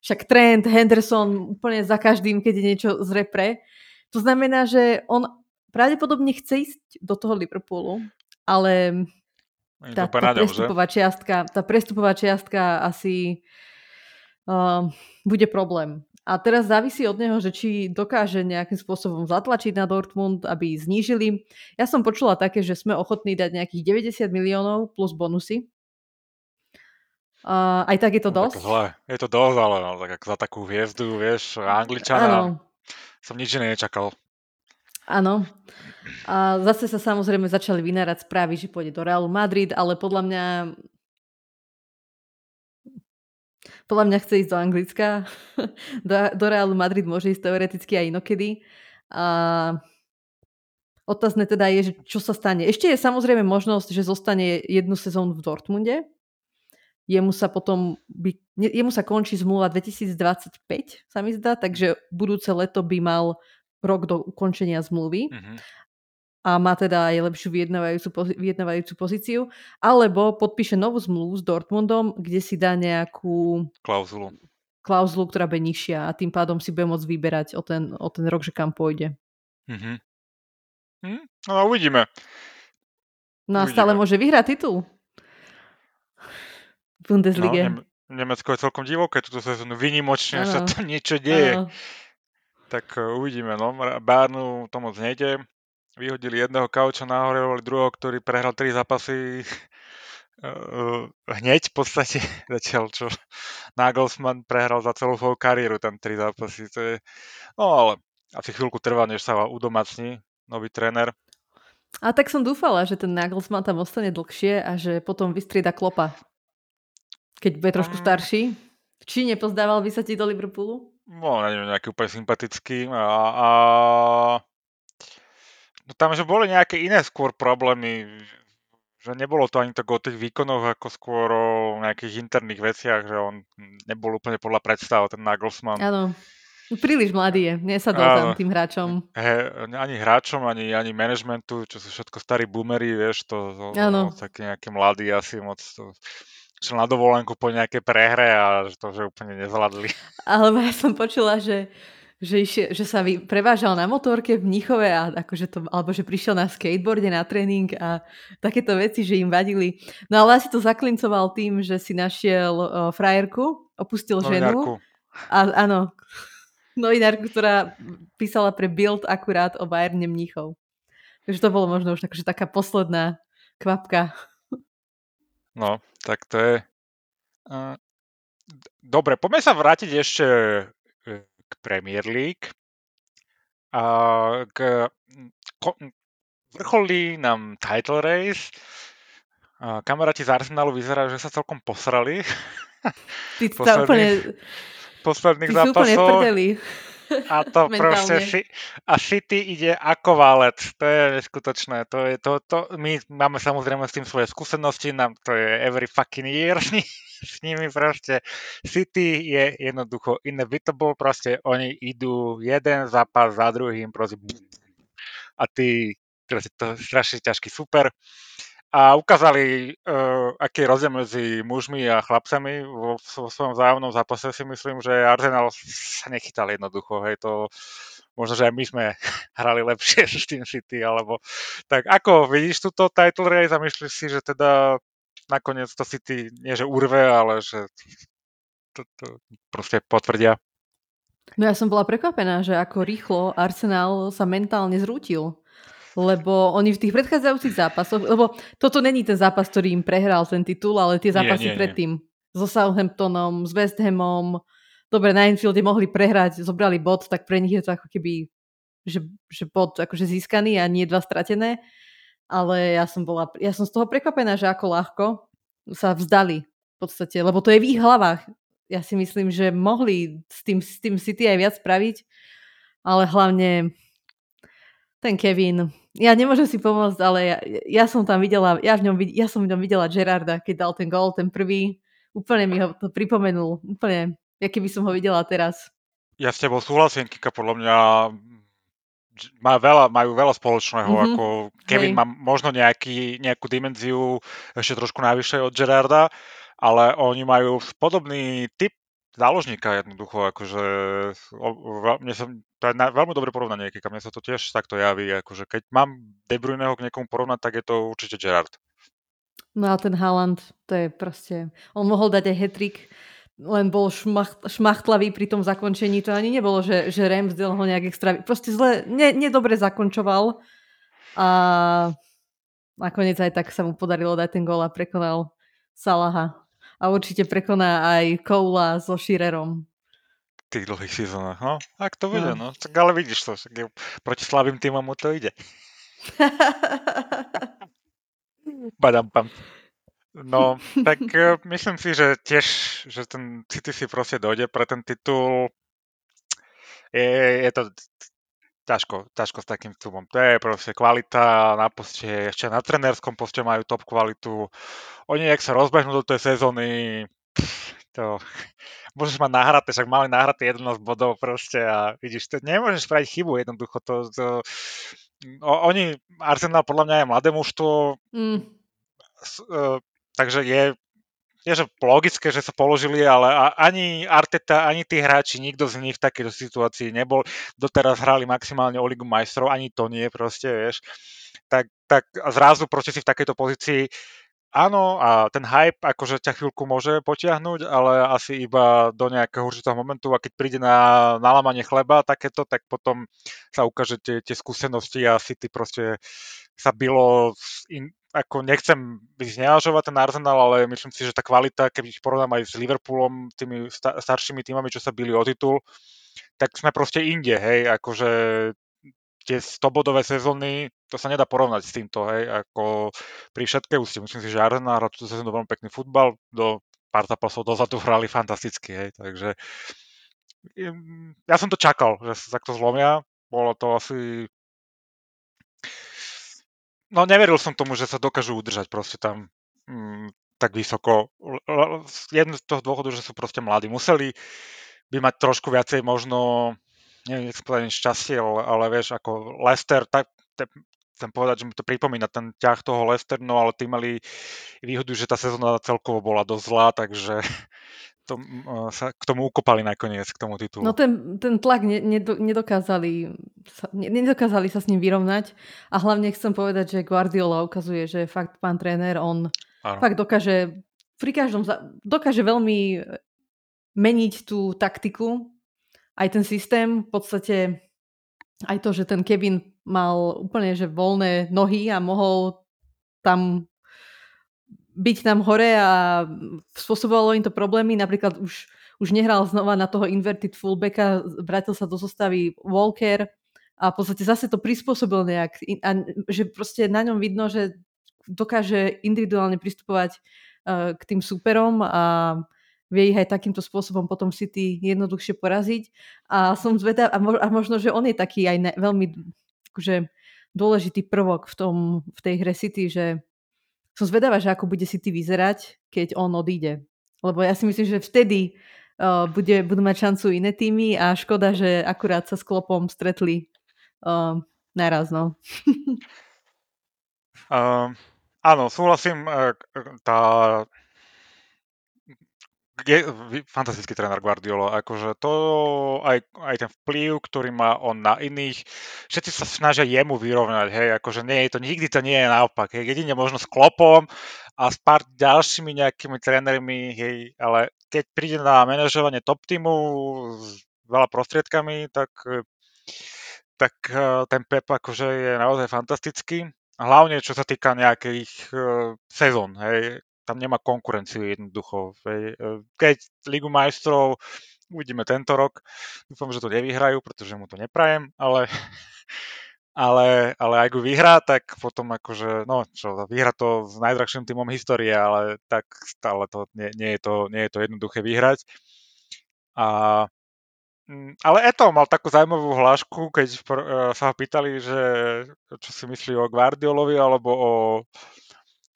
Však Trent, Henderson úplne za každým, keď je niečo z repre. To znamená, že on pravdepodobne chce ísť do toho Liverpoolu, ale tá, tá prestupová čiastka, tá prestupová čiastka asi uh, bude problém. A teraz závisí od neho, že či dokáže nejakým spôsobom zatlačiť na Dortmund, aby znížili. Ja som počula také, že sme ochotní dať nejakých 90 miliónov plus bonusy. Uh, aj tak je to No, dosť. zle. Je to dosť, ale no, tak za takú hviezdu, vieš, Angličana, Áno, som nič iné nečakal. áno. A zase sa samozrejme začali vynárať správy, že pôjde do Realu Madrid, ale podľa mňa podľa mňa chce ísť do Anglicka. do, do Realu Madrid môže ísť teoreticky aj inokedy. A otázne teda je, že čo sa stane. Ešte je samozrejme možnosť, že zostane jednu sezónu v Dortmunde. Jemu sa potom, by, jemu sa končí zmluva 2025, sa mi zdá, takže budúce leto by mal rok do ukončenia zmluvy Mhm. A má teda aj lepšiu vyjednávajúcu, vyjednávajúcu pozíciu, alebo podpíše novú zmluvu s Dortmundom, kde si dá nejakú Klauzulu. klauzulu, ktorá bude nižšia a tým pádom si bude môcť vyberať o ten, o ten rok, že kam pôjde. Mhm. Hm? No uvidíme. No a stále Uvidíme. môže vyhrať titul. V No, Bundeslige. Nem- Nemecko je celkom divoké túto sezónu. Vynimočne sa Áno. tam niečo deje. Áno. Tak uh, uvidíme. No. Bayernu to moc nejde. Vyhodili jedného kauča nahore, boli druhého, ktorý prehral tri zápasy uh, hneď v podstate začal, čo Nagelsmann prehral za celú svoju kariéru tam tri zápasy. To je, no ale asi chvíľku trvá, než sa udomacní nový tréner. A tak som dúfala, že ten Nagelsmann tam ostane dlhšie a že potom vystrieda klopa. Keď bude trošku mm. starší. Či nepozdával by sa ti do Liverpoolu? No, neviem, nejaký úplne sympatický. A, a... No tam, že boli nejaké iné skôr problémy, že nebolo to ani tak o tých výkonoch, ako skôr o nejakých interných veciach, že on nebol úplne podľa predstav, ten Nagelsmann. Áno, príliš mladý je, nesadol tam tým hráčom. He, ani hráčom, ani, ani managementu, čo sú všetko starí boomery, vieš, to, to no, taký nejaký mladý asi moc to, šiel na dovolenku po nejakej prehre a že to že úplne nezvládli. Alebo ja som počula, že že, išiel, že sa vy, prevážal na motorke v Mnichove a akože to, alebo že prišiel na skateboarde na tréning a takéto veci, že im vadili. No ale asi to zaklincoval tým, že si našiel uh, frajerku, opustil Novinárku. ženu. A, áno, novinárku, ktorá písala pre Bild akurát o Bayerne Mnichov. Takže to bolo možno už tak, že taká posledná kvapka. No, tak to je... Uh, dobre, poďme sa vrátiť ešte k Premier League. A k, ko, vrcholí nám title race. A kamaráti z Arsenalu vyzerajú, že sa celkom posrali. Ty posledných, úplne, posledných ty zápasov. Úplne a to proste a City ide ako válec. To je neskutočné. To je, to, to, my máme samozrejme s tým svoje skúsenosti, nám to je every fucking year s nimi proste. City je jednoducho inevitable, proste oni idú jeden zápas za druhým, proste a ty, proste to strašne ťažký super a ukázali, uh, aký je rozdiel medzi mužmi a chlapcami vo, vo svojom vzájomnom zápase si myslím, že Arsenal sa nechytal jednoducho, hej, to možno, že aj my sme hrali lepšie s tým City, alebo tak ako vidíš túto title race a myslíš si, že teda nakoniec to City nie že urve, ale že to, to proste potvrdia. No ja som bola prekvapená, že ako rýchlo Arsenal sa mentálne zrútil lebo oni v tých predchádzajúcich zápasoch, lebo toto není ten zápas, ktorý im prehral ten titul, ale tie zápasy nie, nie, predtým nie. so Southamptonom, s West Hamom, dobre, na Enfielde mohli prehrať, zobrali bod, tak pre nich je to ako keby že, že bod akože získaný a nie dva stratené. Ale ja som, bola, ja som z toho prekvapená, že ako ľahko sa vzdali v podstate, lebo to je v ich hlavách. Ja si myslím, že mohli s tým, s tým City aj viac spraviť, ale hlavne ten Kevin, ja nemôžem si pomôcť, ale ja, ja som tam videla, ja, v ňom, ja som v ňom videla Gerarda, keď dal ten gol, ten prvý. Úplne mi ho to pripomenul. Úplne, aký by som ho videla teraz. Ja s tebou súhlasím, Kika, podľa mňa má veľa, majú veľa spoločného, mm-hmm. ako Kevin Hej. má možno nejaký, nejakú dimenziu ešte trošku najvyššie od Gerarda, ale oni majú podobný typ záložníka jednoducho, akože mne sa, to je na, veľmi dobré porovnanie, keď mne sa to tiež takto javí, akože keď mám De Bruyneho k niekomu porovnať, tak je to určite Gerard. No a ten Haaland, to je proste, on mohol dať aj hetrik, len bol šmacht, šmachtlavý pri tom zakončení, to ani nebolo, že, že Ramsdale ho nejak extra, proste zle, ne, nedobre zakončoval a nakoniec aj tak sa mu podarilo dať ten gól a prekonal Salaha a určite prekoná aj Koula so Širerom. Tých dlhých sezónach, no. Ak to bude, no. no. Tak ale vidíš to, je, proti slabým týmom mu to ide. Badam pam. No, tak uh, myslím si, že tiež, že ten City si proste dojde pre ten titul. Je, je to ťažko, ťažko s takým klubom. To je proste kvalita na poste, ešte na trenérskom poste majú top kvalitu. Oni, ak sa rozbehnú do tej sezóny, to môžeš mať nahraté, však mali nahraté 11 bodov proste a vidíš, to nemôžeš spraviť chybu jednoducho. To, to, o, oni, Arsenal podľa mňa je mladé mužstvo, mm. S, uh, takže je nie že logické, že sa položili, ale ani Arteta, ani tí hráči, nikto z nich v takejto situácii nebol. Doteraz hrali maximálne o Ligu majstrov, ani to nie proste, vieš. Tak, tak a zrazu proste si v takejto pozícii áno, a ten hype akože ťa chvíľku môže potiahnuť, ale asi iba do nejakého určitého momentu a keď príde na nalamanie chleba takéto, tak potom sa ukáže tie, tie skúsenosti a si ty proste sa bylo in, ako nechcem znevažovať ten Arsenal, ale myslím si, že tá kvalita, keď ich porovnám aj s Liverpoolom, tými staršími týmami, čo sa byli o titul, tak sme proste inde, hej, akože tie 100-bodové sezóny, to sa nedá porovnať s týmto, hej, ako pri všetkej ústi. Myslím si, že Arsenal hral túto sezónu veľmi pekný futbal, do pár zápasov dozadu hrali fantasticky, hej, takže ja som to čakal, že sa takto zlomia, bolo to asi no neveril som tomu, že sa dokážu udržať proste tam mm, tak vysoko. Jeden z toho dôvodu, že sú proste mladí. Museli by mať trošku viacej možno neviem, povedať šťastie, ale, ale vieš, ako Lester, tak te, chcem povedať, že mi to pripomína ten ťah toho Lester, no ale tí mali výhodu, že tá sezóna celkovo bola dosť zlá, takže to, sa k tomu ukopali nakoniec, k tomu titulu. No ten, ten tlak ne, nedokázali, sa, nedokázali sa s ním vyrovnať a hlavne chcem povedať, že Guardiola ukazuje, že fakt pán tréner, on Áno. fakt dokáže pri každom, dokáže veľmi meniť tú taktiku aj ten systém, v podstate aj to, že ten Kevin mal úplne že voľné nohy a mohol tam byť tam hore a spôsobovalo im to problémy. Napríklad už, už nehral znova na toho inverted fullbacka, vrátil sa do zostavy Walker a v podstate zase to prispôsobil nejak. A že proste na ňom vidno, že dokáže individuálne pristupovať uh, k tým superom a vie ich aj takýmto spôsobom potom City jednoduchšie poraziť. A som zvedavá, a možno, že on je taký aj ne, veľmi akože, dôležitý prvok v, tom, v tej hre City, že som zvedavá, že ako bude City vyzerať, keď on odíde. Lebo ja si myslím, že vtedy uh, bude, budú mať šancu iné týmy a škoda, že akurát sa s Klopom stretli uh, naraz, no. uh, áno, súhlasím, tá je fantastický tréner Guardiola, akože to aj, aj ten vplyv, ktorý má on na iných, všetci sa snažia jemu vyrovnať, hej, akože nie je to, nikdy to nie je naopak, hej, jedine možno s Klopom a s pár ďalšími nejakými trénermi, hej, ale keď príde na manažovanie top týmu s veľa prostriedkami, tak, tak eh, ten Pep akože je naozaj fantastický. Hlavne čo sa týka nejakých uh, sezón, hej, tam nemá konkurenciu jednoducho. E, keď Ligu majstrov uvidíme tento rok, dúfam, že to nevyhrajú, pretože mu to neprajem, ale, ale, ale ak ju vyhrá, tak potom akože, no čo, vyhra to s najdrahším týmom histórie, ale tak stále to nie, nie, je, to, nie je to jednoduché vyhrať. A mm, ale Eto mal takú zaujímavú hlášku, keď e, sa ho pýtali, že čo si myslí o Guardiolovi alebo o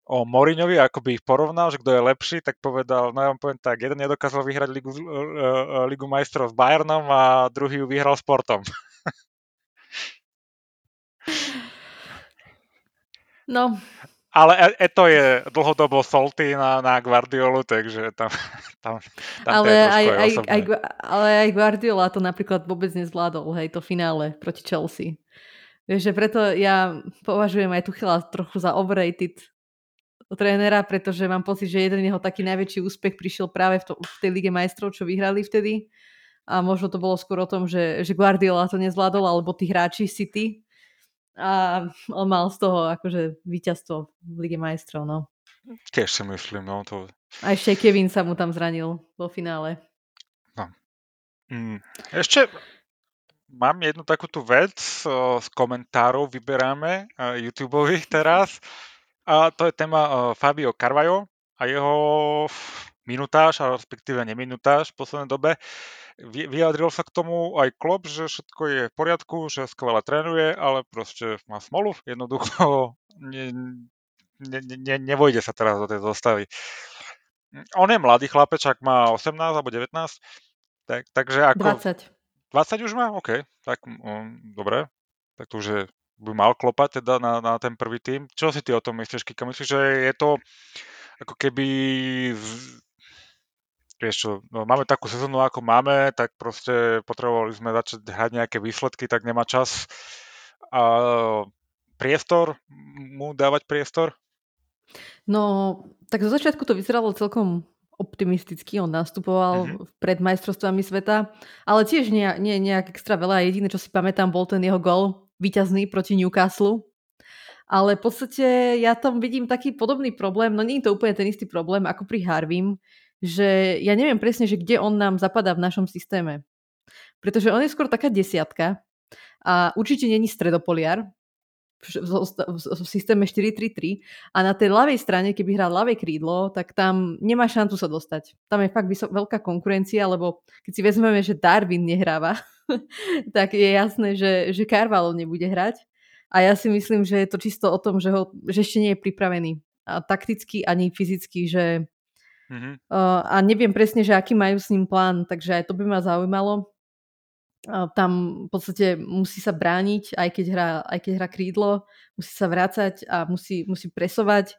o Moriňovi, ako by ich porovnal, že kto je lepší, tak povedal, no ja vám poviem tak, jeden nedokázal vyhrať Ligu, uh, Ligu majstrov s Bayernom a druhý ju vyhral sportom. No. Ale Eto je dlhodobo solty na, na Guardiolu, takže tam, tam, tam ale, aj, aj, aj, ale aj Guardiola to napríklad vôbec nezvládol, hej, to finále proti Chelsea. Vieš, že preto ja považujem aj Tuchela trochu za overrated trénera, pretože mám pocit, že jeden jeho taký najväčší úspech prišiel práve v, to, v tej Lige majstrov, čo vyhrali vtedy. A možno to bolo skôr o tom, že, že Guardiola to nezvládol, alebo tí hráči City. A on mal z toho akože víťazstvo v Lige majstrov, no. Tiež si myslím, no to... A ešte Kevin sa mu tam zranil vo finále. No. Mm. Ešte mám jednu takú tú vec z komentárov, vyberáme YouTube teraz. A to je téma uh, Fabio Carvajo a jeho minutáž, a respektíve neminutáž v poslednej dobe. Vy, vyjadril sa k tomu aj Klopp, že všetko je v poriadku, že skvelé trénuje, ale proste má smolu. Jednoducho ne, ne, ne, nevojde sa teraz do tej zostavy. On je mladý chlapečak, má 18 alebo 19, tak, takže ako... 20. 20 už má? OK, tak um, dobre. Tak to už je by mal klopať teda na, na ten prvý tým. Čo si ty o tom myslíš, Kika? Myslíš, že je to ako keby vieš čo, no, máme takú sezónu, ako máme, tak proste potrebovali sme začať hrať nejaké výsledky, tak nemá čas a priestor, mu dávať priestor? No, tak zo začiatku to vyzeralo celkom optimisticky. On nastupoval Mhm. pred majstrovstvami sveta, ale tiež nie, nie nejak extra veľa. Jediné, čo si pamätám, bol ten jeho gol víťazný proti Newcastle. Ale v podstate ja tam vidím taký podobný problém, no nie je to úplne ten istý problém ako pri Harvim, že ja neviem presne, že kde on nám zapadá v našom systéme. Pretože on je skôr taká desiatka a určite není stredopoliar, v, systéme 4-3-3 a na tej ľavej strane, keby hral ľavé krídlo, tak tam nemá šancu sa dostať. Tam je fakt vysok, veľká konkurencia, lebo keď si vezmeme, že Darwin nehráva, tak je jasné, že, že Carvalho nebude hrať. A ja si myslím, že je to čisto o tom, že, ho, že ešte nie je pripravený. A takticky ani fyzicky, že mm-hmm. uh, a neviem presne, že aký majú s ním plán, takže aj to by ma zaujímalo. Tam v podstate musí sa brániť, aj keď hrá, aj keď hrá krídlo, musí sa vrácať a musí, musí presovať.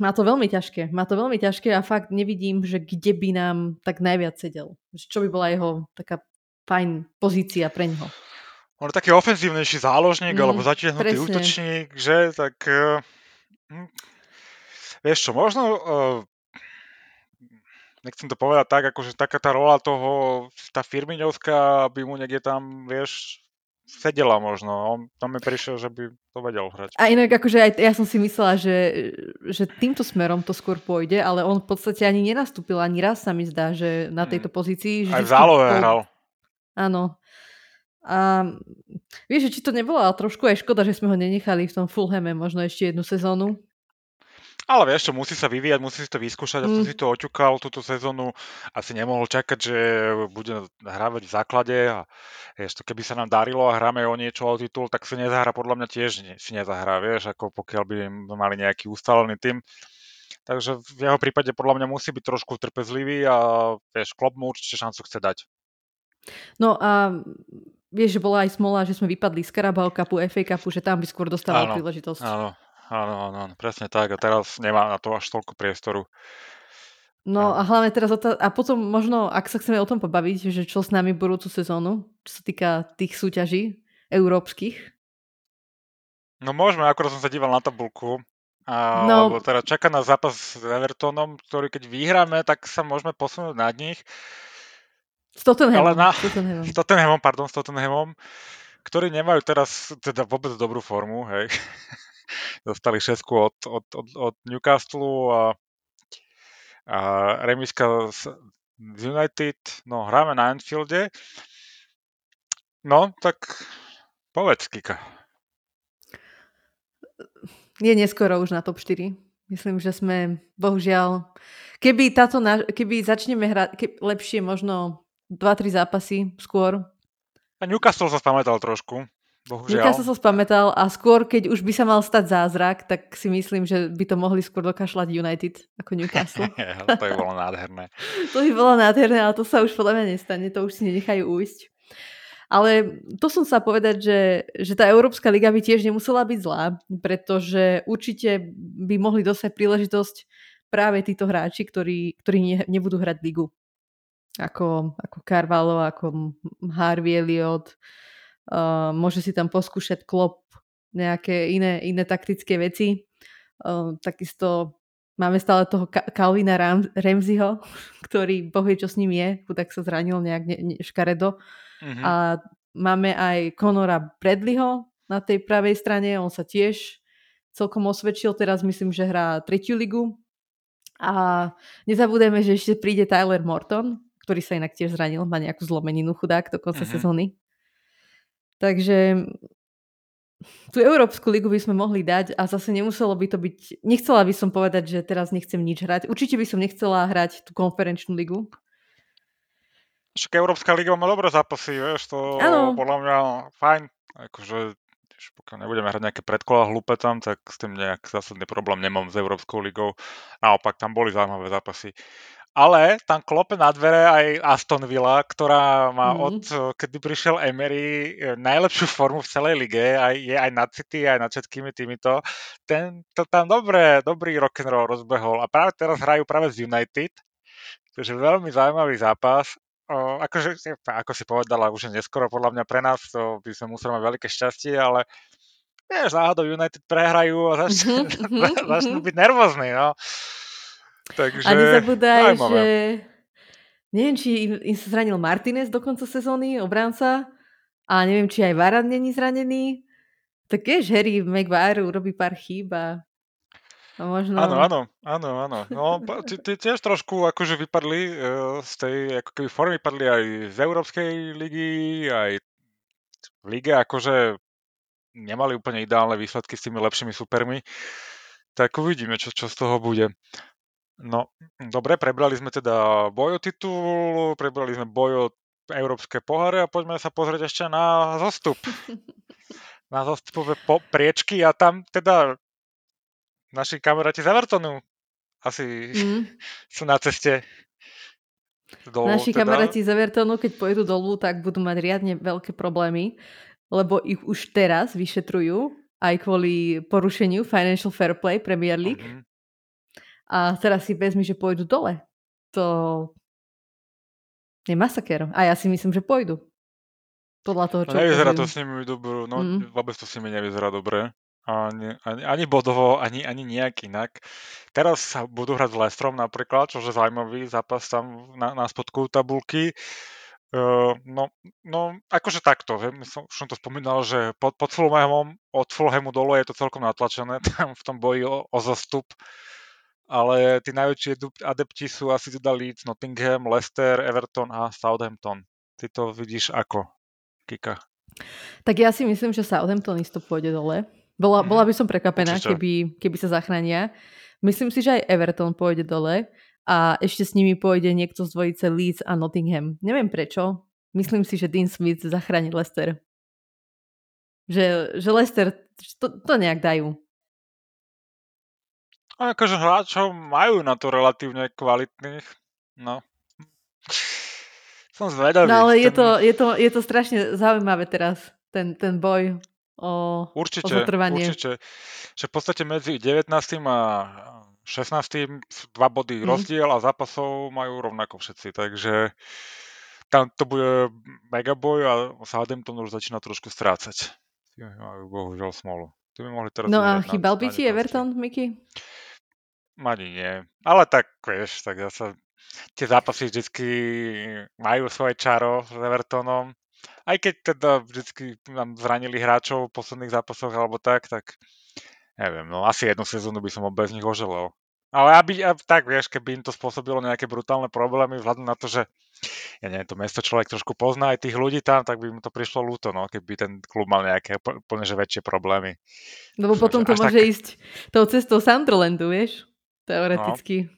Má to veľmi ťažké. Má to veľmi ťažké a fakt nevidím, že kde by nám tak najviac sedel. Čo by bola jeho taká fajn pozícia pre ňoho on je taký ofenzívnejší záložník mm, alebo zatiahnutý útočník, že? Tak uh, hm, vieš čo, možno uh, nechcem to povedať tak, akože taká tá rola toho, tá Firmiňovská by mu niekde tam, vieš, sedela možno. On tam mi prišiel, že by to vedel hrať. A inak akože aj ja som si myslela, že, že týmto smerom to skôr pôjde, ale on v podstate ani nenastúpil, ani raz sa mi zdá, že na tejto pozícii. Aj v zálohe hral. Áno, a vieš, či to nebola trošku aj škoda, že sme ho nenechali v tom Fulhame možno ešte jednu sezónu? Ale vieš čo, musí sa vyvíjať, musí si to vyskúšať a mm. si to oťukal túto sezónu. Asi nemohol čakať, že bude hrávať v základe a vieš, to keby sa nám darilo a hráme o niečo o titul, tak si nezahra podľa mňa tiež si nezahrá, vieš, ako pokiaľ by mali nejaký ustalený tým. Takže v jeho prípade podľa mňa musí byť trošku trpezlivý a vieš, klub mu určite šancu chce dať. No a vieš, že bola aj smola, že sme vypadli z Carabao Cupu, FA Cupu, že tam by skôr dostával áno, príležitosť. Áno, áno, áno, presne tak. A teraz nemá na to až toľko priestoru. No a hlavne teraz, a potom možno, ak sa chceme o tom pobaviť, že čo s nami budúcu sezónu, čo sa týka tých súťaží európskych. No môžeme, akorát som sa díval na tabulku, a, no. lebo teda čaká na zápas s Evertonom, ktorý keď vyhráme, tak sa môžeme posunúť nad nich. S Tottenhamom. Ale na, Tottenhamom. S Tottenhamom, pardon, s Tottenhamom, ktorí nemajú teraz teda vôbec dobrú formu, hej. Dostali šesku od, od, od, od Newcastle a, a remiska z United, no hráme na Anfielde. No, tak povedz, Kika. Je neskoro už na top 4. Myslím, že sme, bohužiaľ, keby, táto, keby začneme hrať keby, lepšie možno 2-3 zápasy skôr. A Newcastle sa spamätal trošku. Bohužiaľ. Newcastle sa spamätal a skôr, keď už by sa mal stať zázrak, tak si myslím, že by to mohli skôr dokašľať United ako Newcastle. to by bolo nádherné. to by bolo nádherné, ale to sa už podľa mňa nestane, to už si nenechajú ujsť. Ale to som sa povedať, že, že tá Európska liga by tiež nemusela byť zlá, pretože určite by mohli dosať príležitosť práve títo hráči, ktorí, ktorí ne, nebudú hrať ligu ako, ako Carvalho, ako Harvey Elliot. Uh, môže si tam poskúšať klop nejaké iné, iné taktické veci. Uh, takisto máme stále toho Ka- Calvina Ram- Ramseyho, ktorý bohvie, čo s ním je, tak sa zranil nejak ne- ne- škaredo. Mm-hmm. A máme aj Conora Bradleyho na tej pravej strane, on sa tiež celkom osvedčil, teraz myslím, že hrá tretiu ligu. A nezabudeme, že ešte príde Tyler Morton, ktorý sa inak tiež zranil, má nejakú zlomeninu chudák do konca uh-huh. sezóny. Takže tú Európsku ligu by sme mohli dať a zase nemuselo by to byť... Nechcela by som povedať, že teraz nechcem nič hrať. Určite by som nechcela hrať tú konferenčnú ligu. Však Európska liga má dobré zápasy, vieš, to ano. podľa mňa fajn. Akože pokiaľ nebudeme hrať nejaké predkola hlúpe tam, tak s tým nejak zásadný problém nemám s Európskou ligou. Naopak, tam boli zaujímavé zápasy ale tam klope na dvere aj Aston Villa, ktorá má mm. od kedy prišiel Emery e, najlepšiu formu v celej lige, aj, je aj nad City, aj nad všetkými týmito. Ten to tam dobre, dobrý rock'n'roll rozbehol a práve teraz hrajú práve z United, takže veľmi zaujímavý zápas. O, akože, ako si povedala, už je neskoro podľa mňa pre nás, to by sme museli mať veľké šťastie, ale vieš, náhodou United prehrajú a začnú, mm-hmm. začnú byť nervózni, no. Takže, a nezabúdaj, že neviem, či im, im sa zranil Martinez do konca sezóny, obránca, a neviem, či aj Varan není zranený. Tak vieš, Harry Maguire urobí pár chýb a možno... Áno, áno, áno, áno. No, tiež trošku akože vypadli uh, z tej, ako keby formy vypadli aj z Európskej ligy, aj v lige akože nemali úplne ideálne výsledky s tými lepšími supermi. Tak uvidíme, čo, čo z toho bude. No, dobre, prebrali sme teda boj o titul, prebrali sme boj o európske poháre a poďme sa pozrieť ešte na zostup. na zostupové po- priečky a tam teda naši kamaráti z Evertonu asi mm. sú na ceste dolu. Naši teda. kamaráti z Evertonu, keď pôjdu dolu, tak budú mať riadne veľké problémy, lebo ich už teraz vyšetrujú aj kvôli porušeniu Financial Fair Play Premier League. Mm-hmm. A teraz si vezmi, že pôjdu dole. To je masaker. A ja si myslím, že pôjdu. Podľa toho, čo... Nevyzerá to s nimi dobro, no mm. vôbec to s nimi nevyzerá dobre ani, ani, ani bodovo, ani, ani nejak inak. Teraz sa budú hrať s Lestrom napríklad, čo je zaujímavý zápas tam na, na spodku tabulky. Uh, no, no, akože takto, že som, už som to spomínal, že pod, pod Fulhamom, od Fulhamu dole je to celkom natlačené tam v tom boji o, o zostup, ale tí najväčší adepti sú asi teda Leeds, Nottingham, Leicester, Everton a Southampton. Ty to vidíš ako, Kika? Tak ja si myslím, že Southampton isto pôjde dole. Bola, bola by som prekvapená, keby, keby sa zachránia. Myslím si, že aj Everton pôjde dole a ešte s nimi pôjde niekto z dvojice Leeds a Nottingham. Neviem prečo. Myslím si, že Dean Smith zachráni Leicester. Že, že Leicester to, to nejak dajú. A akože hráčov majú na to relatívne kvalitných. No. Som zvedavý. No ale ten... je, to, je, to, je to strašne zaujímavé teraz, ten, ten boj o, určite, o zotrvanie. Určite. Že v podstate medzi 19. a 16. dva body mm. rozdiel a zápasov majú rovnako všetci, takže tam to bude megaboj a Southampton už začína trošku strácať. Majú bohužiaľ smolu. Ty by mohli teraz no a chýbal by ti Everton, Miky? Ani nie. Ale tak, vieš, tak zase tie zápasy vždycky majú svoje čaro s Evertonom aj keď teda vždycky nám zranili hráčov v posledných zápasoch alebo tak, tak neviem, no asi jednu sezónu by som bez nich oželel. Ale aby, aby, tak vieš, keby im to spôsobilo nejaké brutálne problémy, vzhľadom na to, že ja neviem, to mesto človek trošku pozná aj tých ľudí tam, tak by mu to prišlo ľúto, no, keby ten klub mal nejaké úplne že väčšie problémy. Lebo potom to môže tak... ísť tou cestou Sunderlandu, vieš, teoreticky.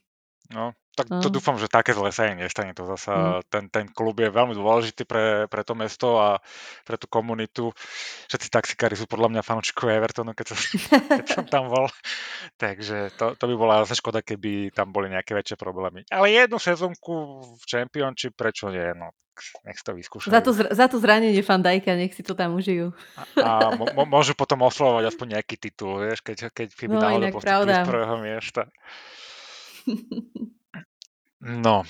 No, no tak to no. dúfam, že také zle sa aj nestane. To zasa, mm. ten, ten klub je veľmi dôležitý pre, pre to mesto a pre tú komunitu. Všetci taxikári sú podľa mňa fanúčikové Evertonu, keď, sa, keď som tam bol. Takže to, to by bola zase škoda, keby tam boli nejaké väčšie problémy. Ale jednu sezónku v Championship, prečo nie? No, nech to vyskúšajú. Za to, za to zranenie Fandajka, nech si to tam užijú. A, a m- môžu potom oslovať aspoň nejaký titul, vieš, keď, keď by no, náhodou postupili z prvého miesta. No,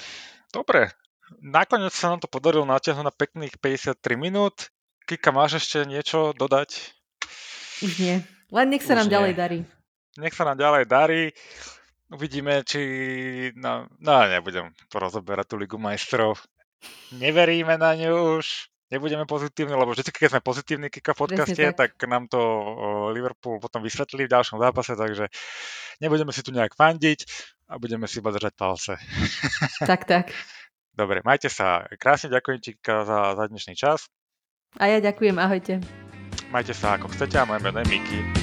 dobre. Nakoniec sa nám to podarilo natiahnuť na pekných 53 minút. Kika, máš ešte niečo dodať? Už nie. Len nech sa Už nám nie. ďalej darí. Nech sa nám ďalej darí. Uvidíme, či... No, no nebudem to rozoberať tú Ligu majstrov. Neveríme na ňu už. Nebudeme pozitívni, lebo vždy, keď sme pozitívni Kika v podcaste, tak. tak nám to Liverpool potom vysvetlí v ďalšom zápase, takže nebudeme si tu nejak fandiť a budeme si iba držať palce. Tak, tak. Dobre, majte sa. Krásne ďakujem ti za, za dnešný čas. A ja ďakujem, ahojte. Majte sa ako chcete a moje meno je Miki.